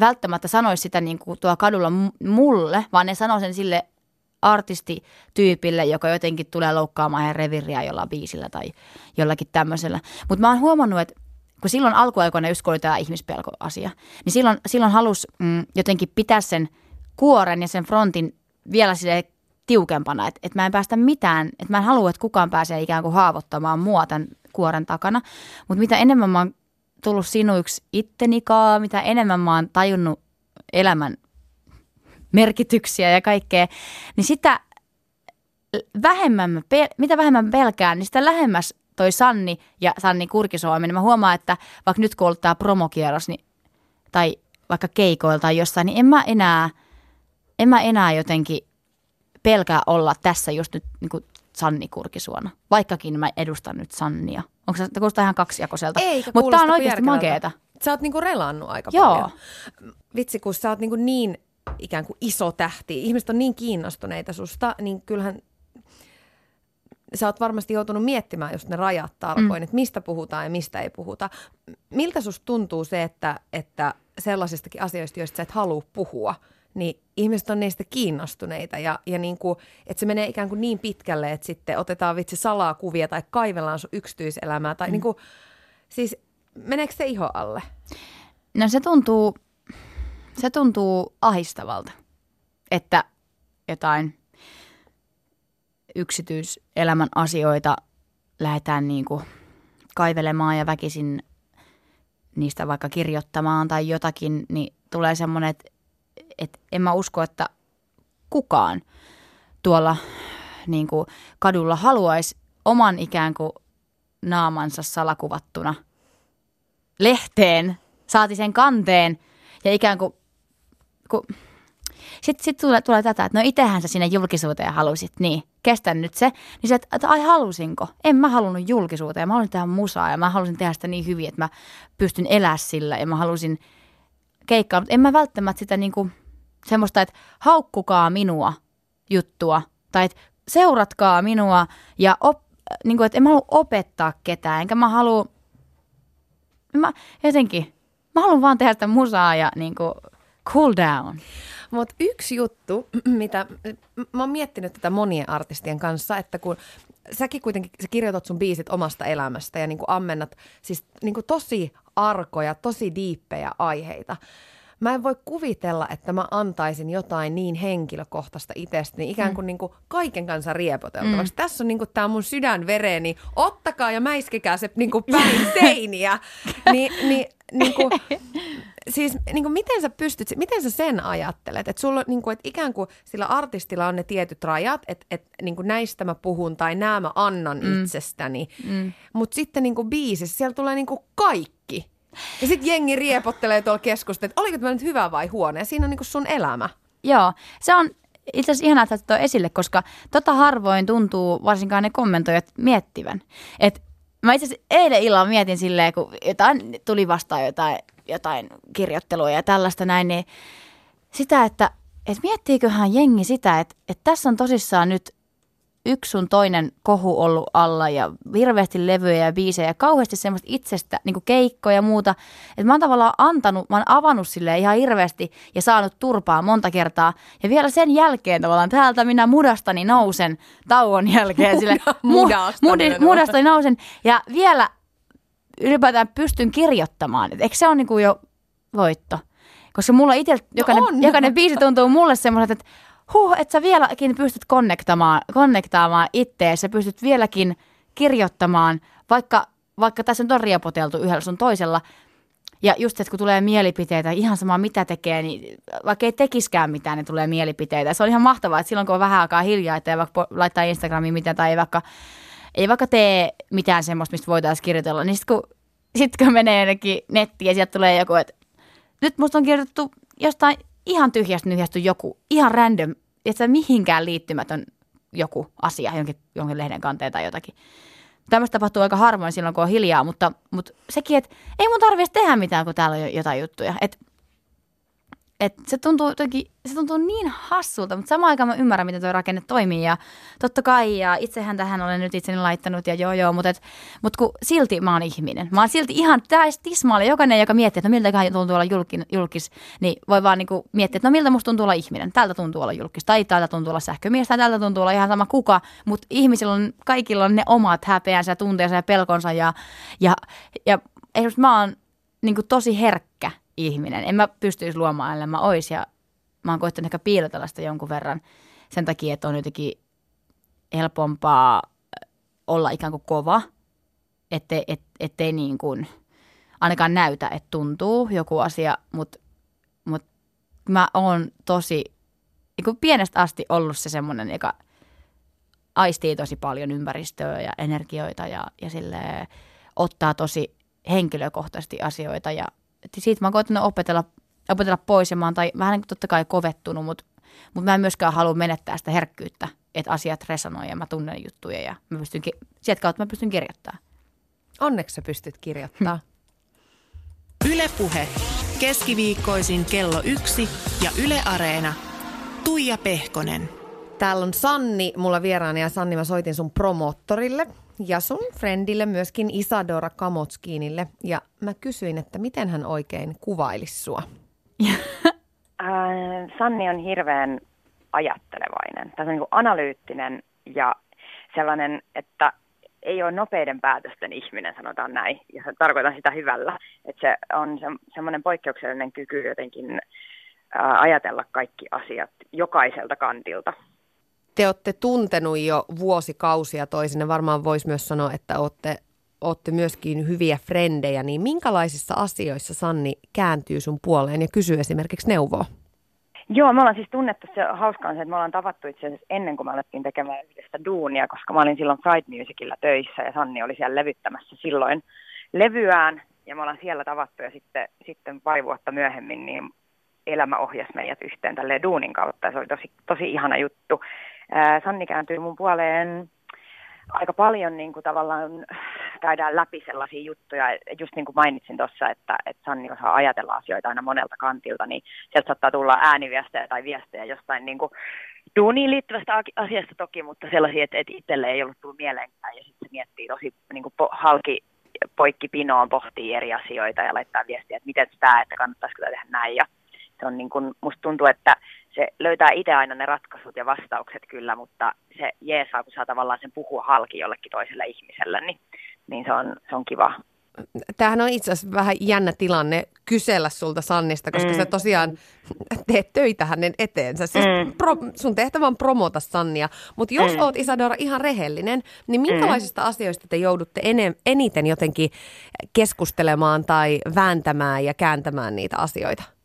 välttämättä sanoisi sitä niin kuin tuo kadulla mulle, vaan ne sanoo sen sille artistityypille, joka jotenkin tulee loukkaamaan ihan revirriä jollain biisillä tai jollakin tämmöisellä. Mutta mä oon huomannut, että kun silloin alkuaikoina just kun oli tämä ihmispelkoasia, niin silloin, silloin halusi mm, jotenkin pitää sen kuoren ja sen frontin vielä sille tiukempana, että, että mä en päästä mitään, että mä en halua, että kukaan pääsee ikään kuin haavoittamaan mua tämän kuoren takana. Mutta mitä enemmän mä oon tullut sinuiksi ittenikaa, mitä enemmän mä oon tajunnut elämän merkityksiä ja kaikkea, niin sitä vähemmän mä, mitä vähemmän mä pelkään, niin sitä lähemmäs toi Sanni ja Sanni Kurkisuomi, niin mä huomaan, että vaikka nyt kun on tämä promokierros, niin, tai vaikka keikoilta tai jossain, niin en mä enää, en mä enää jotenkin pelkää olla tässä just nyt niin Sanni Kurkisuona, vaikkakin mä edustan nyt Sannia. Onko se kuulostaa ihan kaksijakoiselta? Ei, Mutta tämä on oikeasti makeeta. Sä oot niinku relannut aika Joo. paljon. Vitsi, kun sä oot niinku niin ikään kuin iso tähti, ihmiset on niin kiinnostuneita susta, niin kyllähän sä oot varmasti joutunut miettimään just ne rajat tarkoin, mm. että mistä puhutaan ja mistä ei puhuta. Miltä susta tuntuu se, että, että sellaisistakin asioista, joista sä et halua puhua, niin ihmiset on niistä kiinnostuneita ja, ja niin kuin, että se menee ikään kuin niin pitkälle, että sitten otetaan vitsi salaa kuvia tai kaivellaan sun yksityiselämää tai mm. niin kuin, siis meneekö se iho alle? No se tuntuu se tuntuu ahistavalta, että jotain yksityiselämän asioita lähdetään niin kuin kaivelemaan ja väkisin niistä vaikka kirjoittamaan tai jotakin, niin tulee semmoinen, että, että en mä usko, että kukaan tuolla niin kuin kadulla haluaisi oman ikään kuin naamansa salakuvattuna lehteen, saati sen kanteen ja ikään kuin kun... Sitten sit tulee, tulee tätä, että no itsehän sä sinne julkisuuteen halusit, niin kestä nyt se. Niin se, että, ai halusinko? En mä halunnut julkisuuteen, mä halusin tehdä musaa ja mä halusin tehdä sitä niin hyvin, että mä pystyn elää sillä ja mä halusin keikkaa. Mutta en mä välttämättä sitä niinku, semmoista, että haukkukaa minua juttua tai että seuratkaa minua ja op, niin kuin, että en mä halua opettaa ketään, enkä mä halua, mä jotenkin, mä haluan vaan tehdä sitä musaa ja niin kuin, Cool down. Mutta yksi juttu, mitä mä oon miettinyt tätä monien artistien kanssa, että kun säkin kuitenkin sä kirjoitat sun biisit omasta elämästä ja niin kuin ammennat siis niin kuin tosi arkoja, tosi diippejä aiheita. Mä en voi kuvitella, että mä antaisin jotain niin henkilökohtaista itsestäni, ikään kuin, mm. niin kuin kaiken kanssa riepoteltavaksi. Mm. Tässä on niin kuin tämä mun sydänvereeni, ottakaa ja mäiskekää se niin kuin päin seiniä. Ni, niin, niin kuin, siis niin kuin miten sä pystyt, miten sä sen ajattelet, että sulla niin kuin, että ikään kuin sillä artistilla on ne tietyt rajat, että, että niin kuin näistä mä puhun tai nämä mä annan mm. itsestäni, mm. mutta sitten niin kuin biisissä siellä tulee niin kuin kaikki. Ja sitten jengi riepottelee tuolla keskusta, että oliko tämä nyt hyvä vai huono, ja siinä on niin kuin sun elämä. Joo, se on itse asiassa ihanaa, että esille, koska tota harvoin tuntuu varsinkaan ne kommentoijat miettivän. Et mä itse asiassa eilen illalla mietin silleen, kun jotain tuli vastaan jotain, jotain kirjoittelua ja tällaista näin, niin sitä, että, että miettiiköhän jengi sitä, että, että tässä on tosissaan nyt yksi sun toinen kohu ollut alla ja hirveästi levyjä ja biisejä ja kauheasti semmoista itsestä, niin keikkoja ja muuta. Että mä oon tavallaan antanut, mä oon avannut sille ihan hirveästi ja saanut turpaa monta kertaa. Ja vielä sen jälkeen tavallaan täältä minä mudastani nousen tauon jälkeen sille. mudastani, mudi, mudastani nousen ja vielä ylipäätään pystyn kirjoittamaan. Et eikö se ole niin kuin jo voitto? Koska mulla itse jokainen, no jokainen biisi tuntuu mulle semmoiselta, että huh, että sä vieläkin pystyt konnektaamaan, konnektaamaan ittees, sä pystyt vieläkin kirjoittamaan, vaikka, vaikka tässä nyt on riepoteltu yhdellä sun toisella. Ja just, että kun tulee mielipiteitä, ihan sama mitä tekee, niin vaikka ei tekiskään mitään, niin tulee mielipiteitä. Se on ihan mahtavaa, että silloin kun on vähän aikaa hiljaa, että ei vaikka laittaa Instagramiin mitään tai ei vaikka, ei vaikka tee mitään semmoista, mistä voitaisiin kirjoitella, niin sitten kun, sit kun menee jonnekin nettiin ja sieltä tulee joku, että nyt musta on kirjoitettu jostain ihan tyhjästä nyhjästy joku, ihan random, että mihinkään liittymätön joku asia, jonkin, jonkin lehden kanteen tai jotakin. Tämmöistä tapahtuu aika harvoin silloin, kun on hiljaa, mutta, mutta sekin, että ei mun tarvitse tehdä mitään, kun täällä on jotain juttuja. Että et se, tuntuu jotenkin, se tuntuu niin hassulta, mutta samaan aikaan mä ymmärrän, miten tuo rakenne toimii. Ja totta kai, ja itsehän tähän olen nyt itseni laittanut, ja joo joo, mutta, et, mutta kun silti mä oon ihminen. Mä oon silti ihan tismaalle. Jokainen, joka miettii, että no miltäköhän tuntuu olla julkis, julkis niin voi vaan niinku miettiä, että no miltä musta tuntuu olla ihminen. Tältä tuntuu olla julkis, tai tältä tuntuu olla sähkömies, tai tältä tuntuu olla ihan sama kuka. Mutta ihmisillä on, kaikilla on ne omat häpeänsä, tunteensa ja pelkonsa. Ja, ja, ja esimerkiksi mä oon niin tosi herkkä ihminen. En mä pystyisi luomaan, ellei mä ois. Ja mä oon koittanut ehkä piilotella sitä jonkun verran sen takia, että on jotenkin helpompaa olla ikään kuin kova, ettei, et, ettei niin kuin ainakaan näytä, että tuntuu joku asia, mutta mut mä oon tosi niin kuin pienestä asti ollut se semmoinen, joka aistii tosi paljon ympäristöä ja energioita ja, ja ottaa tosi henkilökohtaisesti asioita ja siitä mä oon koettanut opetella, opetella pois ja mä oon tai, vähän niin totta kai kovettunut, mutta, mutta mä en myöskään halua menettää sitä herkkyyttä, että asiat resonoi ja mä tunnen juttuja ja mä pystyn, sieltä kautta mä pystyn kirjoittamaan. Onneksi sä pystyt kirjoittamaan. Ylepuhe keskiviikkoisin kello yksi ja Yle Areena. Tuija Pehkonen. Täällä on Sanni mulla vieraana ja Sanni mä soitin sun promottorille ja sun friendille myöskin Isadora Kamotskiinille. Ja mä kysyin, että miten hän oikein kuvailisi sua? Äh, Sanni on hirveän ajattelevainen. Tässä on niin analyyttinen ja sellainen, että ei ole nopeiden päätösten ihminen, sanotaan näin. Ja tarkoitan sitä hyvällä. Että se on se, semmoinen poikkeuksellinen kyky jotenkin ää, ajatella kaikki asiat jokaiselta kantilta te olette tuntenut jo vuosikausia toisenne. Varmaan voisi myös sanoa, että olette, olette myöskin hyviä frendejä. Niin minkälaisissa asioissa Sanni kääntyy sun puoleen ja kysyy esimerkiksi neuvoa? Joo, me ollaan siis tunnettu, se hauska on se, että me ollaan tavattu itse asiassa ennen kuin me alettiin tekemään yhdessä duunia, koska mä olin silloin Pride Musicilla töissä ja Sanni oli siellä levyttämässä silloin levyään ja me ollaan siellä tavattu ja sitten, sitten pari vuotta myöhemmin niin elämä ohjasi meidät yhteen tälle duunin kautta ja se oli tosi, tosi ihana juttu. Sanni kääntyy mun puoleen aika paljon niin kuin tavallaan käydään läpi sellaisia juttuja, just niin kuin mainitsin tuossa, että, että Sanni osaa ajatella asioita aina monelta kantilta, niin sieltä saattaa tulla ääniviestejä tai viestejä jostain niin kuin duuniin liittyvästä asiasta toki, mutta sellaisia, että, että itselle ei ollut tullut mieleenkään. Ja sitten se miettii tosi niin kuin po, halki poikki pinoon, pohtii eri asioita ja laittaa viestiä, että miten tämä, että kannattaisiko tehdä näin. Ja se on niin kuin, musta tuntuu, että se löytää itse aina ne ratkaisut ja vastaukset kyllä, mutta se jeesaa, kun saa tavallaan sen puhua halki jollekin toiselle ihmiselle, niin, niin se, on, se on kiva. tämähän on itse asiassa vähän jännä tilanne kysellä sulta Sannista, koska mm. sä tosiaan teet töitä hänen eteensä. Siis mm. pro, sun tehtävä on promota Sannia, mutta jos mm. oot Isadora ihan rehellinen, niin minkälaisista mm. asioista te joudutte enem, eniten jotenkin keskustelemaan tai vääntämään ja kääntämään niitä asioita?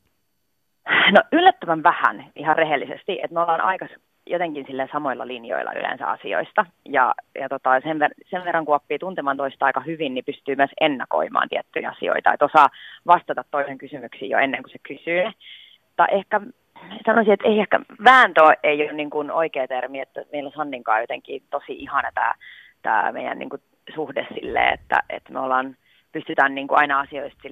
No yllättävän vähän ihan rehellisesti, että me ollaan aika jotenkin sille samoilla linjoilla yleensä asioista. Ja, ja tota, sen, ver- sen verran kun oppii tuntemaan toista aika hyvin, niin pystyy myös ennakoimaan tiettyjä asioita. Että osaa vastata toisen kysymyksiin jo ennen kuin se kysyy. Tai ehkä sanoisin, että ei ehkä vääntö ei ole niin kuin oikea termi, että meillä on Sanninkaan jotenkin tosi ihana tämä, tämä meidän niin kuin suhde silleen, että, että me ollaan, pystytään niin kuin aina asioista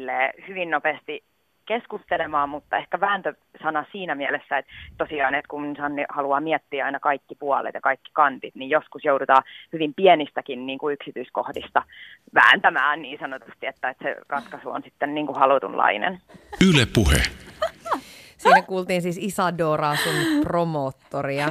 hyvin nopeasti keskustelemaan, mutta ehkä vääntösana siinä mielessä, että tosiaan, että kun Sanni haluaa miettiä aina kaikki puolet ja kaikki kantit, niin joskus joudutaan hyvin pienistäkin niin kuin yksityiskohdista vääntämään niin sanotusti, että, että se ratkaisu on sitten niin kuin halutunlainen. Yle puhe. Siinä kuultiin siis Isadora, sun promoottoria.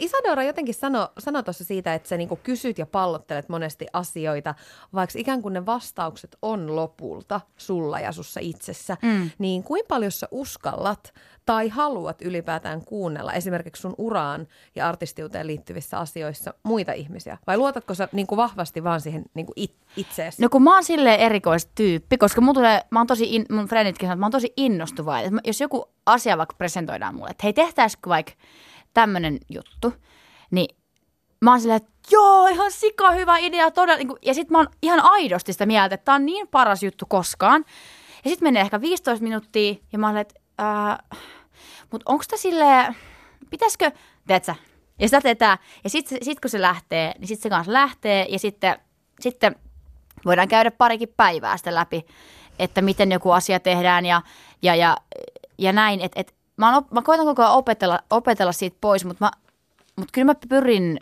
Isadora jotenkin sanoi sano tuossa siitä, että sä niinku kysyt ja pallottelet monesti asioita, vaikka ikään kuin ne vastaukset on lopulta sulla ja sussa itsessä. Mm. Niin kuinka paljon sä uskallat tai haluat ylipäätään kuunnella esimerkiksi sun uraan ja artistiuteen liittyvissä asioissa muita ihmisiä? Vai luotatko sä niin kuin vahvasti vaan siihen niin kuin it, itseesi? No kun mä oon silleen erikoistyyppi, koska mun, tulee, mä oon tosi, in, mun frienditkin sanoo, että mä oon tosi innostuva. Jos joku asia vaikka presentoidaan mulle, että hei tehtäisikö vaikka tämmöinen juttu, niin mä oon silleen, että joo, ihan sika hyvä idea, todella. Niin ja sitten mä oon ihan aidosti sitä mieltä, että tää on niin paras juttu koskaan. Ja sitten menee ehkä 15 minuuttia ja mä oon että äh, mutta onko sitä silleen, pitäisikö, sä, ja sitä teetään, ja sitten sit kun se lähtee, niin sitten se kanssa lähtee, ja sitten, sitten voidaan käydä parikin päivää sitä läpi, että miten joku asia tehdään, ja, ja, ja, ja näin, että et, mä, oon, mä koitan koko ajan opetella, opetella siitä pois, mutta mä, mut kyllä mä pyrin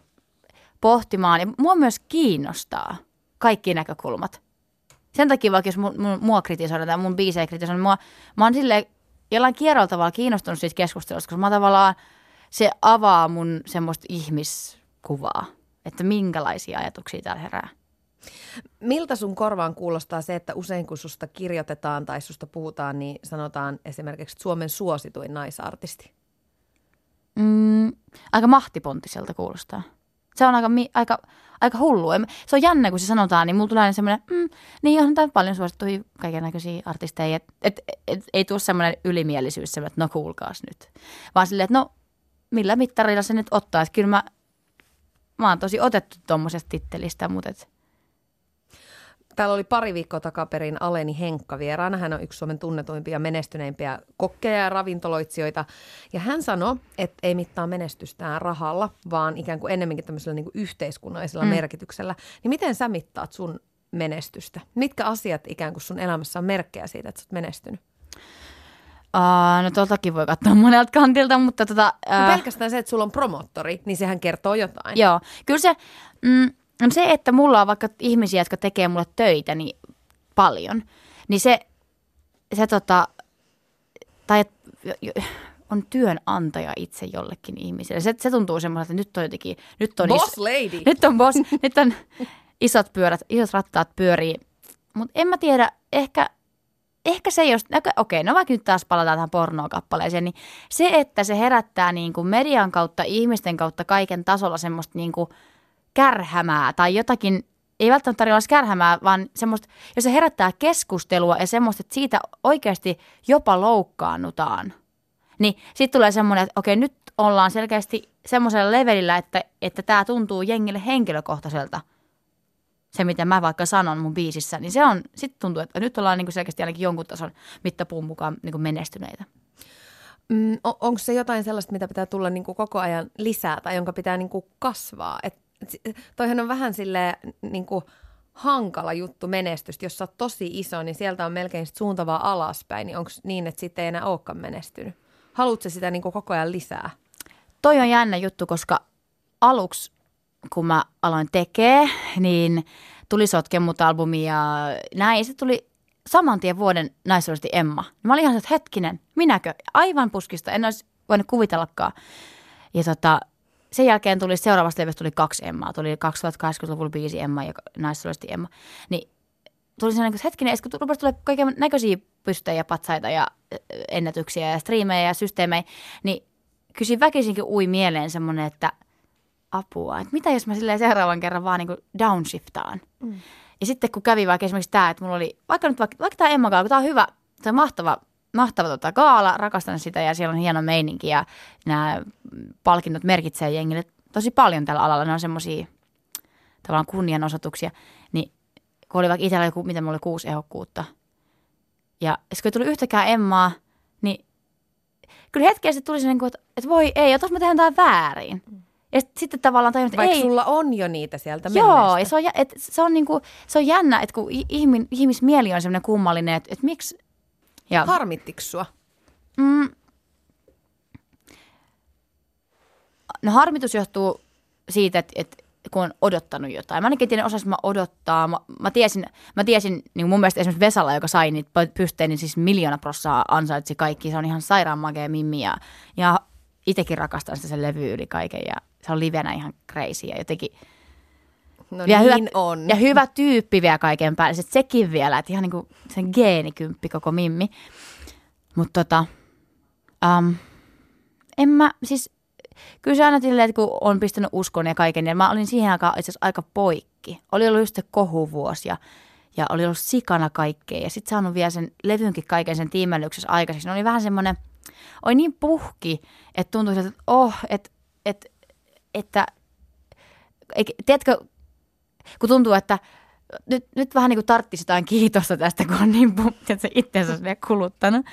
pohtimaan, ja mua myös kiinnostaa kaikki näkökulmat. Sen takia vaikka jos mun, mun, mua kritisoidaan tai mun biisejä kritisoidaan, mua, mä oon silleen jollain kierrolla tavalla kiinnostunut siitä keskustelusta, koska mä tavallaan, se avaa mun semmoista ihmiskuvaa, että minkälaisia ajatuksia täällä herää. Miltä sun korvaan kuulostaa se, että usein kun susta kirjoitetaan tai susta puhutaan, niin sanotaan esimerkiksi Suomen suosituin naisartisti? Mm, aika mahtipontiselta kuulostaa. Se on aika, aika, aika hullu. Se on jännä, kun se sanotaan, niin mulla tulee aina semmoinen, mm, niin on tämä paljon suosittuja kaiken näköisiä artisteja. Et, et, et, ei tule semmoinen ylimielisyys, semmoinen, että no kuulkaas nyt. Vaan silleen, että no millä mittarilla se nyt ottaa. Että kyllä mä, mä oon tosi otettu tuommoisesta tittelistä, mutta et, Täällä oli pari viikkoa takaperin Aleni Henkka vieraana. Hän on yksi Suomen tunnetuimpia ja menestyneimpiä kokkeja ja ravintoloitsijoita. Ja hän sanoi, että ei mittaa menestystään rahalla, vaan ikään kuin ennemminkin tämmöisellä niin kuin yhteiskunnallisella mm. merkityksellä. Niin miten sä mittaat sun menestystä? Mitkä asiat ikään kuin sun elämässä on merkkejä siitä, että sä oot menestynyt? Uh, no tuoltakin voi katsoa monelta kantilta, mutta tota... Uh... pelkästään se, että sulla on promottori, niin sehän kertoo jotain. Joo, kyllä se... Mm, No se, että mulla on vaikka ihmisiä, jotka tekee mulle töitä niin paljon, niin se, se tota, tai on työnantaja itse jollekin ihmiselle. Se, se tuntuu semmoiselta, että nyt on jotenkin... Nyt on boss is, lady! Nyt on boss, nyt on isot pyörät, isot rattaat pyörii. Mutta en mä tiedä, ehkä, ehkä se jos, okei, no vaikka nyt taas palataan tähän pornokappaleeseen, niin se, että se herättää niin kuin median kautta, ihmisten kautta kaiken tasolla semmoista niin kuin – kärhämää tai jotakin, ei välttämättä tarjolla kärhämää, vaan semmoista, jos se herättää keskustelua ja semmoista, että siitä oikeasti jopa loukkaannutaan. Niin sitten tulee semmoinen, että okei, nyt ollaan selkeästi semmoisella levelillä, että, että tämä tuntuu jengille henkilökohtaiselta. Se, mitä mä vaikka sanon mun biisissä, niin se on, sitten tuntuu, että nyt ollaan niinku selkeästi ainakin jonkun tason mittapuun mukaan niinku menestyneitä. Mm, on, onko se jotain sellaista, mitä pitää tulla niinku koko ajan lisää tai jonka pitää niinku kasvaa? Et toihan on vähän sille niin kuin hankala juttu menestystä. Jos sä oot tosi iso, niin sieltä on melkein sit suuntavaa alaspäin. Niin onko niin, että sitten ei enää olekaan menestynyt? Haluatko sitä niin kuin koko ajan lisää? Toi on jännä juttu, koska aluksi kun mä aloin tekee, niin tuli Sotke mut albumi ja näin. Se tuli saman tien vuoden naisellisesti Emma. Mä olin ihan että hetkinen, minäkö? Aivan puskista, en olisi voinut kuvitellakaan. Ja tota, sen jälkeen tuli seuraavasta levystä tuli kaksi Emmaa. Tuli 2080-luvulla biisi Emma ja naissolisesti Emma. Niin tuli sellainen, että hetkinen, kun rupesi tulla kaiken näköisiä pystejä ja patsaita ja ennätyksiä ja striimejä ja systeemejä, niin kysyin väkisinkin ui mieleen semmoinen, että apua, että mitä jos mä silleen seuraavan kerran vaan niin downshiftaan. Mm. Ja sitten kun kävi vaikka esimerkiksi tämä, että mulla oli, vaikka nyt vaikka, vaikka tämä Emma kun tämä on hyvä, se on mahtava, mahtava tota, gaala, rakastan sitä ja siellä on hieno meininki ja nämä palkinnot merkitsee jengille tosi paljon tällä alalla. Ne on semmoisia tavallaan kunnianosoituksia. Niin kun oli vaikka itsellä joku, miten mulla oli kuusi ehokkuutta. Ja kun ei tullut yhtäkään Emmaa, niin kyllä hetkeä sitten tuli se, niin kuin, että, että voi ei, otas mä tehdään tämä väärin. Ja sitten tavallaan tajunnut, että Vaikka ei. sulla on jo niitä sieltä Joo, ja se on, et, se on, niinku, se on jännä, että kun ihmin, ihmismieli on semmoinen kummallinen, että, että miksi... Ja, Harmittiko sua? mm, no harmitus johtuu siitä, että, että kun on odottanut jotain. Mä ainakin tiedän, osas mä odottaa. Mä, mä tiesin, mä tiesin niin mun mielestä esimerkiksi Vesala, joka sai niitä pysteitä, niin siis miljoona prossaa ansaitsi kaikki. Se on ihan sairaan makea mimmi ja, ja itsekin rakastan sitä sen levy yli kaiken ja se on livenä ihan crazy ja jotenkin No vielä niin hyvä, on. Ja hyvä tyyppi vielä kaiken päälle. Sitten sekin vielä, että ihan niin kuin sen geenikymppi koko mimmi. Mutta tota, um, en mä, siis kyllä se aina silleen, että kun on pistänyt uskon ja kaiken, niin mä olin siihen aikaan itse asiassa aika poikki. Oli ollut just se kohuvuosi ja, ja oli ollut sikana kaikkea. Ja sitten saanut vielä sen levynkin kaiken sen tiimellyksessä aikaiseksi. Ne oli vähän semmoinen, oli niin puhki, että tuntui että oh, että, että, että eikä- tiedätkö, kun tuntuu, että nyt, nyt vähän niin kuin tarttisi jotain kiitosta tästä, kun on niin että se itsensä sinne kuluttanut.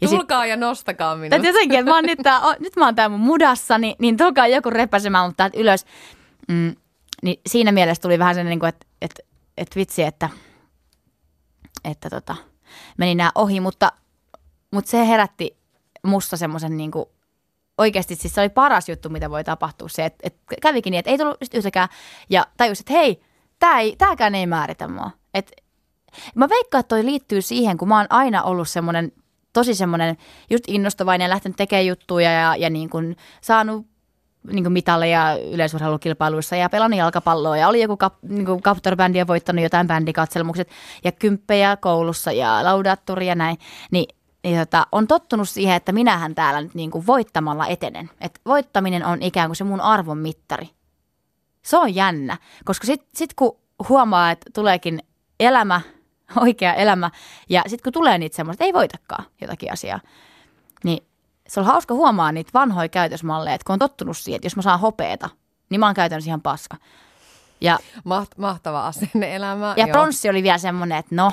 Ja sit- Tulkaa ja nostakaa minut. tai jotenkin, että mä oon nyt, tää, nyt mä oon täällä mun mudassa, niin, niin tulkaa joku repäsemään mut täältä ylös. Mm, niin siinä mielessä tuli vähän sellainen, niin kuin, että, että, että vitsi, että, että tota, meni nämä ohi, mutta, mutta se herätti musta semmoisen niin kuin, oikeasti siis se oli paras juttu, mitä voi tapahtua. Se, että, että kävikin niin, että ei tullut yhtäkään ja tajusin, että hei, tää ei, tääkään ei määritä mua. Et, mä veikkaan, että toi liittyy siihen, kun mä oon aina ollut semmoinen tosi semmoinen just innostavainen ja lähtenyt tekemään juttuja ja, ja niin kuin saanut niin kuin mitalleja yleisurheilukilpailuissa ja pelannut jalkapalloa ja oli joku kap, niin kuin kaptorbändi ja voittanut jotain bändikatselmukset ja kymppejä koulussa ja laudatturi ja näin, niin, niin tota, on tottunut siihen, että minähän täällä nyt niin kuin voittamalla etenen. Että voittaminen on ikään kuin se mun arvon mittari. Se on jännä, koska sitten sit kun huomaa, että tuleekin elämä, oikea elämä, ja sitten kun tulee niitä semmoista, ei voitakaan jotakin asiaa, niin se on hauska huomaa niitä vanhoja käytösmalleja, että kun on tottunut siihen, että jos mä saan hopeeta, niin mä oon käytännössä ihan paska. Ja, Maht- mahtava asenne elämä. ja joo. pronssi oli vielä semmoinen, että no,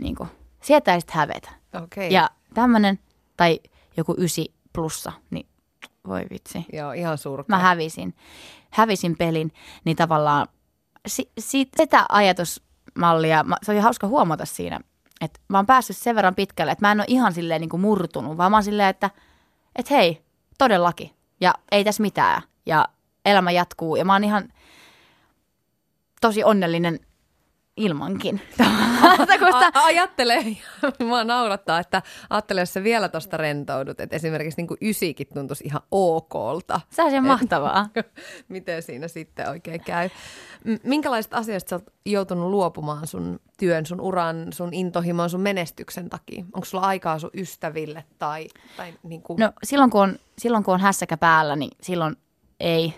niin kuin, sieltä ei sitten hävetä. Okei. Ja tämmöinen, tai joku ysi plussa, niin voi vitsi. Joo, ihan surkea. Mä hävisin, hävisin pelin, niin tavallaan si, si, sitä ajatusmallia, se oli hauska huomata siinä, että mä oon päässyt sen verran pitkälle, että mä en ole ihan silleen niin kuin murtunut, vaan mä oon silleen, että, että hei, todellakin, ja ei tässä mitään, ja elämä jatkuu, ja mä oon ihan tosi onnellinen ilmankin. A- ajattele, mua naurattaa, että ajattele, jos sä vielä tosta rentoudut, että esimerkiksi niin kuin ysikin tuntuisi ihan okolta. Se on mahtavaa. Miten siinä sitten oikein käy? M- Minkälaisista asioista sä oot joutunut luopumaan sun työn, sun uran, sun intohimon, sun menestyksen takia? Onko sulla aikaa sun ystäville tai, tai niin kuin... No silloin kun, on, silloin kun on hässäkä päällä, niin silloin ei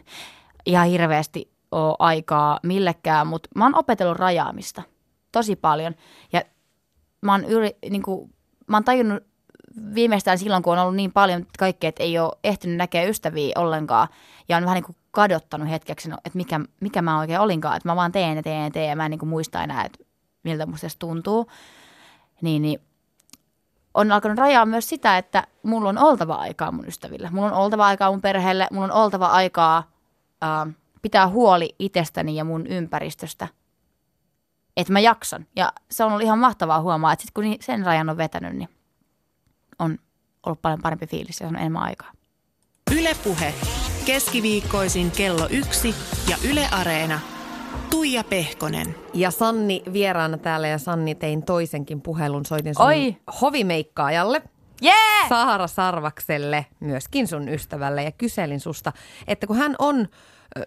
ihan hirveästi ole aikaa millekään, mutta mä oon opetellut rajaamista tosi paljon. Ja mä oon, yri, niin kuin, mä oon tajunnut viimeistään silloin, kun on ollut niin paljon kaikkea, että ei ole ehtinyt näkeä ystäviä ollenkaan. Ja on vähän niin kuin kadottanut hetkeksi, no, että mikä, mikä mä oikein olinkaan. Että mä vaan teen ja teen ja teen ja mä en niin kuin muista enää, että miltä musta se tuntuu. Niin, niin on alkanut rajaa myös sitä, että mulla on oltava aikaa mun ystäville. Mulla on oltava aikaa mun perheelle, mulla on oltava aikaa äh, pitää huoli itsestäni ja mun ympäristöstä. Että mä jaksan. Ja se on ollut ihan mahtavaa huomaa, että sit kun sen rajan on vetänyt, niin on ollut paljon parempi fiilis ja on enemmän aikaa. Ylepuhe keskiviikkoisin kello yksi ja Yle Areena. Tuija Pehkonen. Ja Sanni vieraana täällä ja Sanni tein toisenkin puhelun. Soitin sun Oi! hovimeikkaajalle. Jee! Sahara Sarvakselle, myöskin sun ystävälle, ja kyselin susta, että kun hän on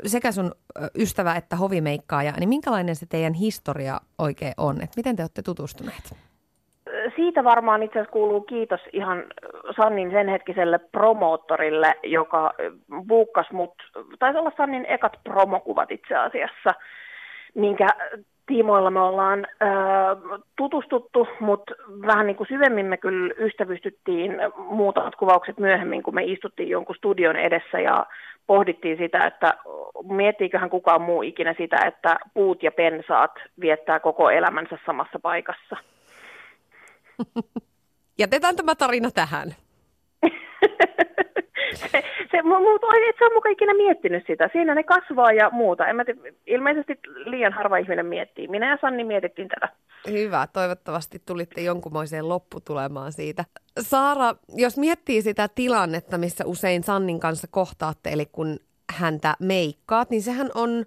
sekä sun ystävä että hovimeikkaaja, niin minkälainen se teidän historia oikein on? Et miten te olette tutustuneet? Siitä varmaan itse asiassa kuuluu kiitos ihan Sannin sen hetkiselle promoottorille, joka buukkas mut, taisi olla Sannin ekat promokuvat itse asiassa, minkä tiimoilla me ollaan ö, tutustuttu, mutta vähän niin kuin syvemmin me kyllä ystävystyttiin muutamat kuvaukset myöhemmin, kun me istuttiin jonkun studion edessä ja pohdittiin sitä, että miettiiköhän kukaan muu ikinä sitä, että puut ja pensaat viettää koko elämänsä samassa paikassa. Jätetään tämä tarina tähän. se, se, muuta, et sä mukaan ikinä miettinyt sitä. Siinä ne kasvaa ja muuta. En mä te, ilmeisesti liian harva ihminen miettii. Minä ja Sanni mietittiin tätä. Hyvä. Toivottavasti tulitte jonkunmoiseen lopputulemaan siitä. Saara, jos miettii sitä tilannetta, missä usein Sannin kanssa kohtaatte, eli kun häntä meikkaat, niin sehän on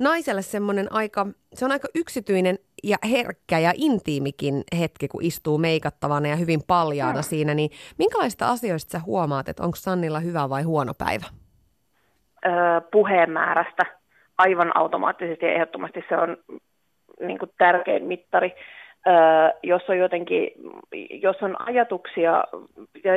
naiselle semmoinen aika, se on aika yksityinen ja herkkä ja intiimikin hetki, kun istuu meikattavana ja hyvin paljaana mm. siinä, niin minkälaista asioista sä huomaat, että onko Sannilla hyvä vai huono päivä? Öö, puheen määrästä aivan automaattisesti ja ehdottomasti se on niin kuin tärkein mittari jos on jotenkin, jos on ajatuksia,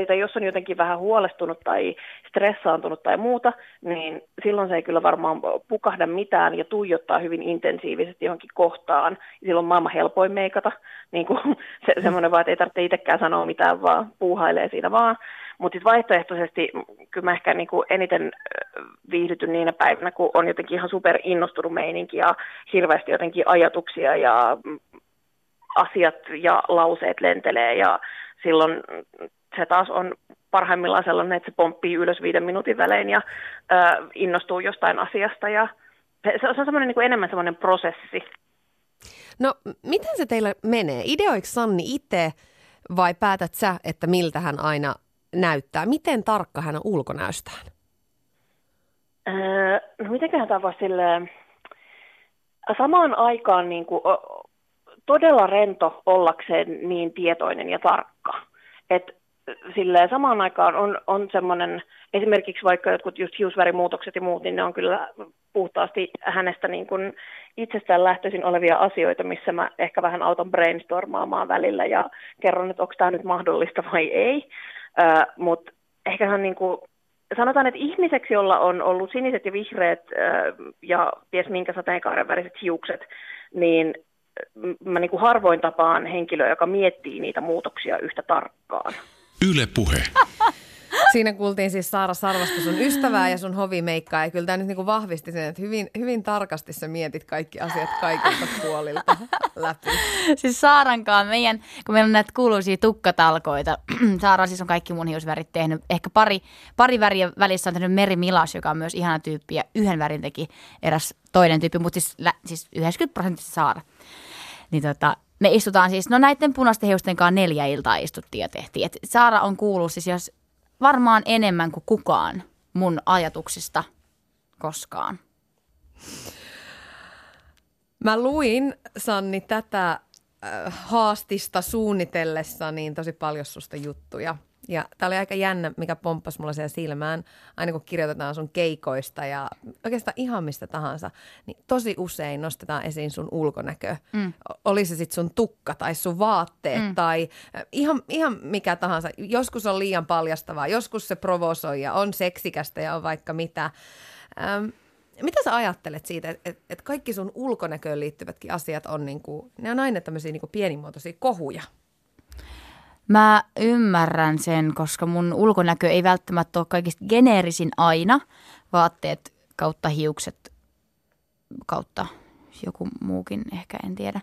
tai jos on jotenkin vähän huolestunut tai stressaantunut tai muuta, niin silloin se ei kyllä varmaan pukahda mitään ja tuijottaa hyvin intensiivisesti johonkin kohtaan. Silloin maailman helpoin meikata, niin kuin se, semmoinen vaan, että ei tarvitse itsekään sanoa mitään, vaan puuhailee siinä vaan. Mutta sitten vaihtoehtoisesti kyllä mä ehkä niinku eniten viihdytyn niinä päivinä, kun on jotenkin ihan super innostunut meininki ja hirveästi jotenkin ajatuksia ja asiat ja lauseet lentelee ja silloin se taas on parhaimmillaan sellainen, että se pomppii ylös viiden minuutin välein ja ö, innostuu jostain asiasta ja se, on semmoinen niin kuin enemmän semmoinen prosessi. No miten se teillä menee? Ideoiko Sanni itse vai päätät sä, että miltä hän aina näyttää? Miten tarkka hän on ulkonäöstään? Öö, no mitenköhän tämä voisi silleen, samaan aikaan niin kuin, todella rento ollakseen niin tietoinen ja tarkka. Että silleen samaan aikaan on, on semmoinen, esimerkiksi vaikka jotkut just hiusvärimuutokset ja muut, niin ne on kyllä puhtaasti hänestä niin kuin itsestään lähtöisin olevia asioita, missä mä ehkä vähän auton brainstormaamaan välillä ja kerron, että onko tämä nyt mahdollista vai ei. Mutta ehkä hän niin kuin, sanotaan, että ihmiseksi, jolla on ollut siniset ja vihreät ja ties minkä sateenkaaren väriset hiukset, niin mä niin kuin harvoin tapaan henkilöä, joka miettii niitä muutoksia yhtä tarkkaan. Yle puhe. Siinä kuultiin siis Saara Sarvasta sun ystävää ja sun hovimeikkaa. Ja kyllä tämä nyt niin kuin vahvisti sen, että hyvin, hyvin tarkasti sä mietit kaikki asiat kaikilta puolilta läpi. Siis Saarankaan meidän, kun meillä on näitä kuuluisia tukkatalkoita. Saara siis on kaikki mun hiusvärit tehnyt. Ehkä pari, pari väriä välissä on tehnyt Meri Milas, joka on myös ihana tyyppi. Ja yhden värin teki eräs toinen tyyppi, mutta siis, siis 90 prosenttia Saara. Niin tota, me istutaan siis, no näiden punaisten hiusten kanssa neljä iltaa istuttiin ja tehtiin. Et Saara on kuullut siis jos varmaan enemmän kuin kukaan mun ajatuksista koskaan. Mä luin, Sanni, tätä äh, haastista suunnitellessa niin tosi paljon susta juttuja – ja tämä oli aika jännä, mikä pomppasi mulla siellä silmään, aina kun kirjoitetaan sun keikoista ja oikeastaan ihan mistä tahansa, niin tosi usein nostetaan esiin sun ulkonäkö. Mm. Oli se sitten sun tukka tai sun vaatteet mm. tai ihan, ihan mikä tahansa. Joskus on liian paljastavaa, joskus se provosoi ja on seksikästä ja on vaikka mitä. Ähm, mitä sä ajattelet siitä, että et, et kaikki sun ulkonäköön liittyvätkin asiat on, niinku, ne on aina tämmöisiä niinku pienimuotoisia kohuja? Mä ymmärrän sen, koska mun ulkonäkö ei välttämättä ole kaikista geneerisin aina. Vaatteet kautta hiukset kautta joku muukin ehkä, en tiedä.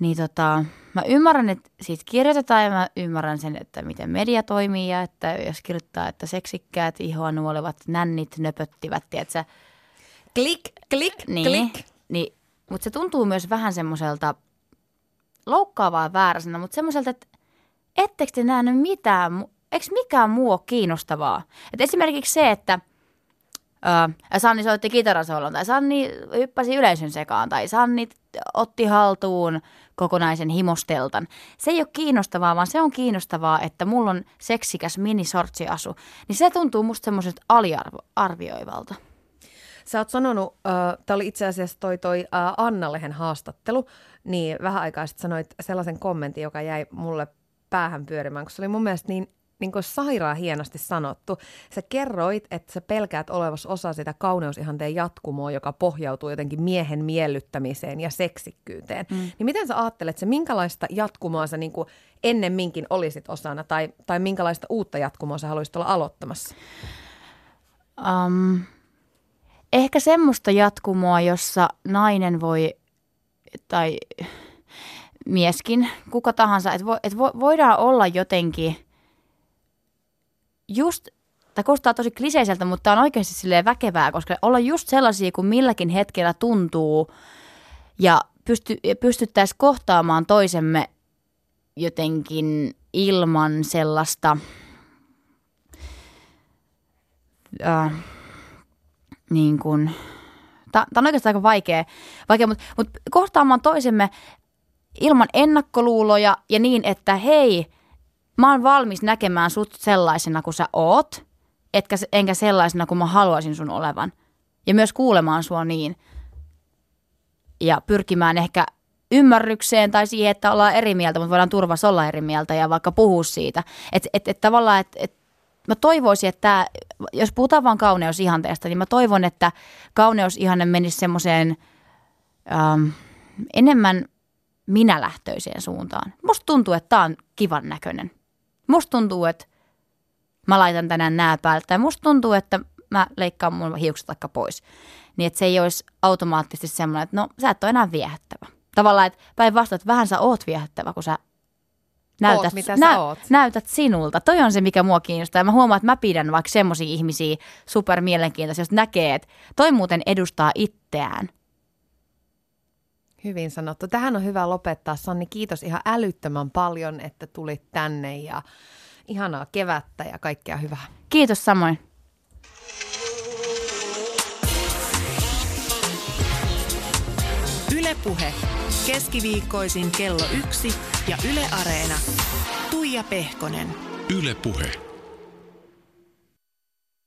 Niin tota, mä ymmärrän, että siitä kirjoitetaan ja mä ymmärrän sen, että miten media toimii ja että jos kirjoittaa, että seksikkäät ihoa nuolevat nännit nöpöttivät, tiedätkö? Klik, klik, niin, klik. Niin, mutta se tuntuu myös vähän semmoiselta loukkaavaa vääräisenä, mutta semmoiselta, että ettekö te nähnyt mitään, eikö mikään muu ole kiinnostavaa? Et esimerkiksi se, että ö, Sanni soitti kitarasolon tai Sanni hyppäsi yleisön sekaan tai Sanni otti haltuun kokonaisen himosteltan. Se ei ole kiinnostavaa, vaan se on kiinnostavaa, että mulla on seksikäs minisortsiasu. Niin se tuntuu musta semmoiselta aliarvioivalta. Sä oot sanonut, äh, tämä oli itse asiassa toi, toi äh, Anna-lehen haastattelu, niin vähän aikaa sitten sanoit sellaisen kommentin, joka jäi mulle päähän pyörimään, koska se oli mun mielestä niin niin kuin sairaan hienosti sanottu. Sä kerroit, että sä pelkäät olevas osa sitä kauneusihanteen jatkumoa, joka pohjautuu jotenkin miehen miellyttämiseen ja seksikkyyteen. Mm. Niin miten sä ajattelet, se minkälaista jatkumoa sä niin kuin ennemminkin olisit osana tai, tai minkälaista uutta jatkumoa sä haluaisit olla aloittamassa? Um, ehkä semmoista jatkumoa, jossa nainen voi tai mieskin, kuka tahansa, että vo, et vo, voidaan olla jotenkin – just, tämä kuulostaa tosi kliseiseltä, mutta on oikeasti silleen väkevää, koska olla just sellaisia kuin milläkin hetkellä tuntuu ja pysty, pystyttäisiin kohtaamaan toisemme jotenkin ilman sellaista äh, niin kuin, tämä on oikeastaan aika vaikea, vaikea mutta, mutta kohtaamaan toisemme ilman ennakkoluuloja ja niin, että hei, mä oon valmis näkemään sut sellaisena kuin sä oot, etkä, enkä sellaisena kuin mä haluaisin sun olevan. Ja myös kuulemaan sua niin. Ja pyrkimään ehkä ymmärrykseen tai siihen, että ollaan eri mieltä, mutta voidaan turvassa olla eri mieltä ja vaikka puhua siitä. Että et, et tavallaan, että et, mä toivoisin, että jos puhutaan vaan kauneusihanteesta, niin mä toivon, että kauneusihanne menisi semmoiseen ähm, enemmän minälähtöiseen suuntaan. Musta tuntuu, että tää on kivan näköinen. Musta tuntuu, että mä laitan tänään nää päältä. Ja musta tuntuu, että mä leikkaan mun hiukset vaikka pois. Niin että se ei olisi automaattisesti semmoinen, että no sä et ole enää viehättävä. Tavallaan, että päinvastoin, että vähän sä oot viehättävä, kun sä näytät, oot, mitä nä- sä oot. näytät sinulta. Toi on se, mikä mua kiinnostaa. Ja mä huomaan, että mä pidän vaikka semmoisia ihmisiä super mielenkiintoisia, jos näkee, että toi muuten edustaa itseään. Hyvin sanottu. Tähän on hyvä lopettaa. Sanni, kiitos ihan älyttömän paljon, että tulit tänne ja ihanaa kevättä ja kaikkea hyvää. Kiitos samoin. Ylepuhe. Keskiviikkoisin kello yksi ja Yle Areena. Tuija Pehkonen. Ylepuhe.